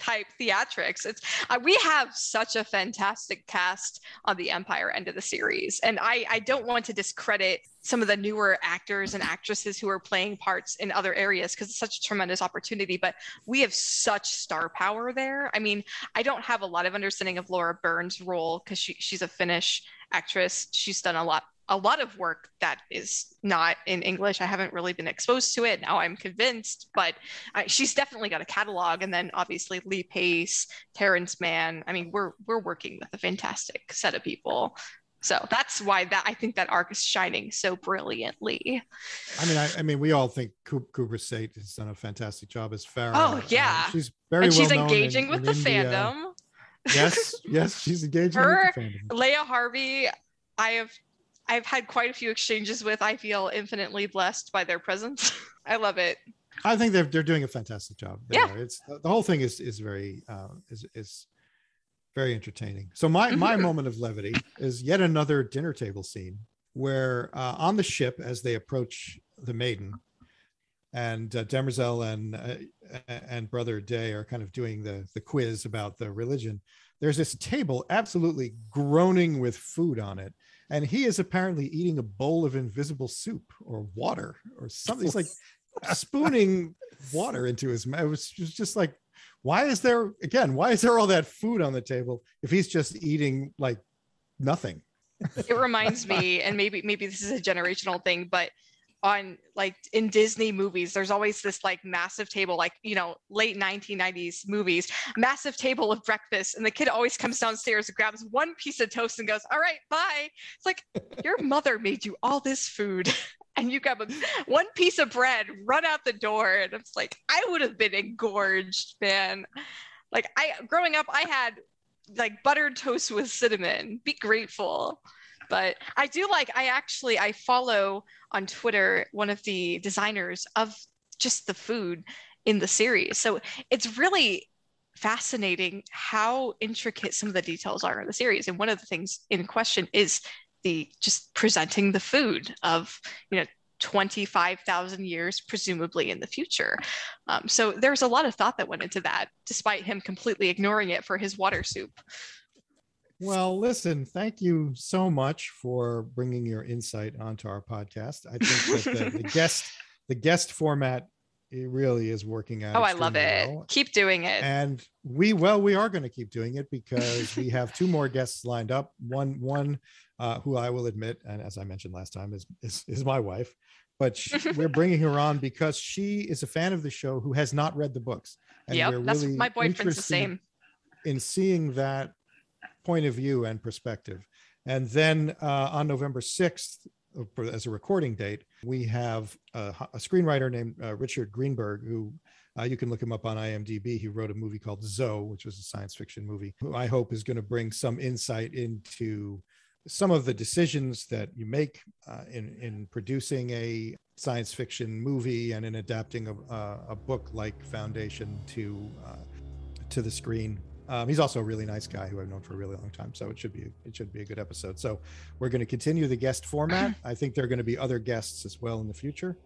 type theatrics. It's uh, we have such a fantastic cast on the Empire end of the series, and I I don't want to discredit some of the newer actors and actresses who are playing parts in other areas because it's such a tremendous opportunity. But we have such star power there. I mean, I don't have a lot of understanding of Laura Birn's role because she she's a Finnish actress. She's done a lot a lot of work that is not in English. I haven't really been exposed to it. Now I'm convinced, but I, she's definitely got a catalog. And then obviously Lee Pace, Terrence Mann. I mean, we're we're working with a fantastic set of people. So that's why that I think that arc is shining so brilliantly. I mean, I, I mean, we all think Coop, Kubbra Sait has done a fantastic job as Phara. Oh, yeah. she's very and well she's known in- engaging with in the India. fandom. Yes, [laughs] yes, she's engaging Her- with the fandom. Leah Harvey, I have I've had quite a few exchanges with. I feel infinitely blessed by their presence. [laughs] I love it. I think they're they're doing a fantastic job. They Yeah. are. it's the whole thing is is very uh, is is very entertaining. So my my Mhm. moment of levity is yet another dinner table scene where uh, on the ship as they approach the maiden, and uh, Demerzel and uh, and Brother Day are kind of doing the the quiz about the religion. There's this table absolutely groaning with food on it, and he is apparently eating a bowl of invisible soup or water or something. He's like [laughs] spooning water into his mouth. It was just, just like, why is there again? Why is there all that food on the table if he's just eating like nothing? it reminds me and maybe maybe this is a generational thing but on like in disney movies there's always this like massive table like you know late 1990s movies massive table of breakfast and the kid always comes downstairs and grabs one piece of toast and goes all right bye. It's like [laughs] your mother made you all this food [laughs] and you grab a, one piece of bread run out the door. And it's like i would have been engorged man. Like i growing up i had like buttered toast with cinnamon. Be grateful but i do like i actually i follow on twitter one of the designers of just the food in the series so it's really fascinating how intricate some of the details are in the series and one of the things in question is the just presenting the food of you know 25,000 years, presumably in the future. Um, so there's a lot of thought that went into that, despite him completely ignoring it for his water soup. Well, listen, thank you so much for bringing your insight onto our podcast. I think that the, the [laughs] guest the guest format it really is working out. Oh, I love it. well. Keep doing it. And we well, we are going to keep doing it because we have two more guests lined up. One one uh, who I will admit, and as I mentioned last time, is is, is my wife. But she, [laughs] we're bringing her on because she is a fan of the show who has not read the books. And yep, that's really my boyfriend's the same. in seeing that point of view and perspective. And then uh, on November 6th, uh, as a recording date, we have a, a screenwriter named uh, Richard Greenberg, who uh, you can look him up on IMDb. He wrote a movie called Zoe, which was a science fiction movie, who I hope is going to bring some insight into some of the decisions that you make uh, in, in producing a science fiction movie and in adapting a, a, book like Foundation to uh, to the screen. Um, he's also a really nice guy who I've known for a really long time, so it should be it should be a good episode. So we're going to continue the guest format. [clears throat] I think there are going to be other guests as well in the future.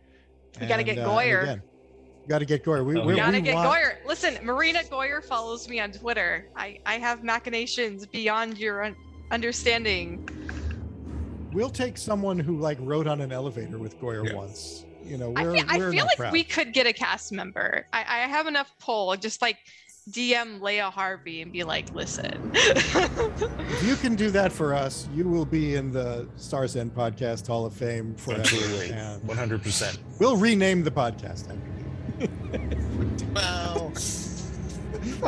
We gotta get uh, Goyer. again, Got to get Goyer. We, Oh, we, We gotta get want- Goyer. Listen, Marina Goyer follows me on Twitter. I, I have machinations beyond your un- understanding. We'll take someone who like rode on an elevator with Goyer Yeah. once. You know, I we're, feel, I we're feel like proud. we could get a cast member. I, I have enough pull. Just like DM Leah Harvey and be like, listen. If you can do that for us, you will be in the Stars End Podcast Hall of Fame forever. Absolutely. And 100%. we'll rename the podcast. Well,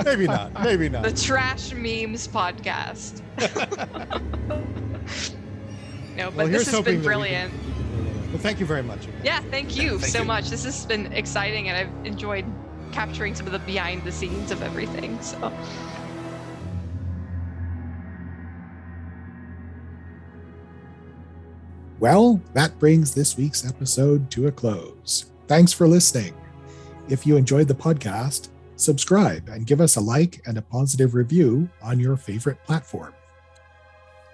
Maybe not. Maybe not. the Trash Memes Podcast. [laughs] no, but Well, this has been that we brilliant. can- Well, thank you very much. again. Yeah, thank you Thank so you. much. This has been exciting, and I've enjoyed capturing some of the behind the scenes of everything. So, Well, that brings this week's episode to a close. Thanks for listening. If you enjoyed the podcast, subscribe and give us a like and a positive review on your favorite platform.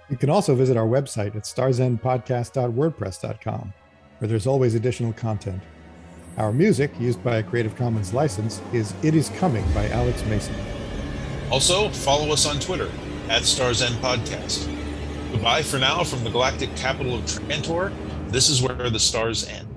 You can also visit our website at starsendpodcast.wordpress.com, where there's always additional content. Our music, used by a Creative Commons license, is It Is Coming by Alex Mason. also follow us on Twitter at Stars End Podcast. Goodbye for now from the galactic capital of Trantor. This is where the stars end.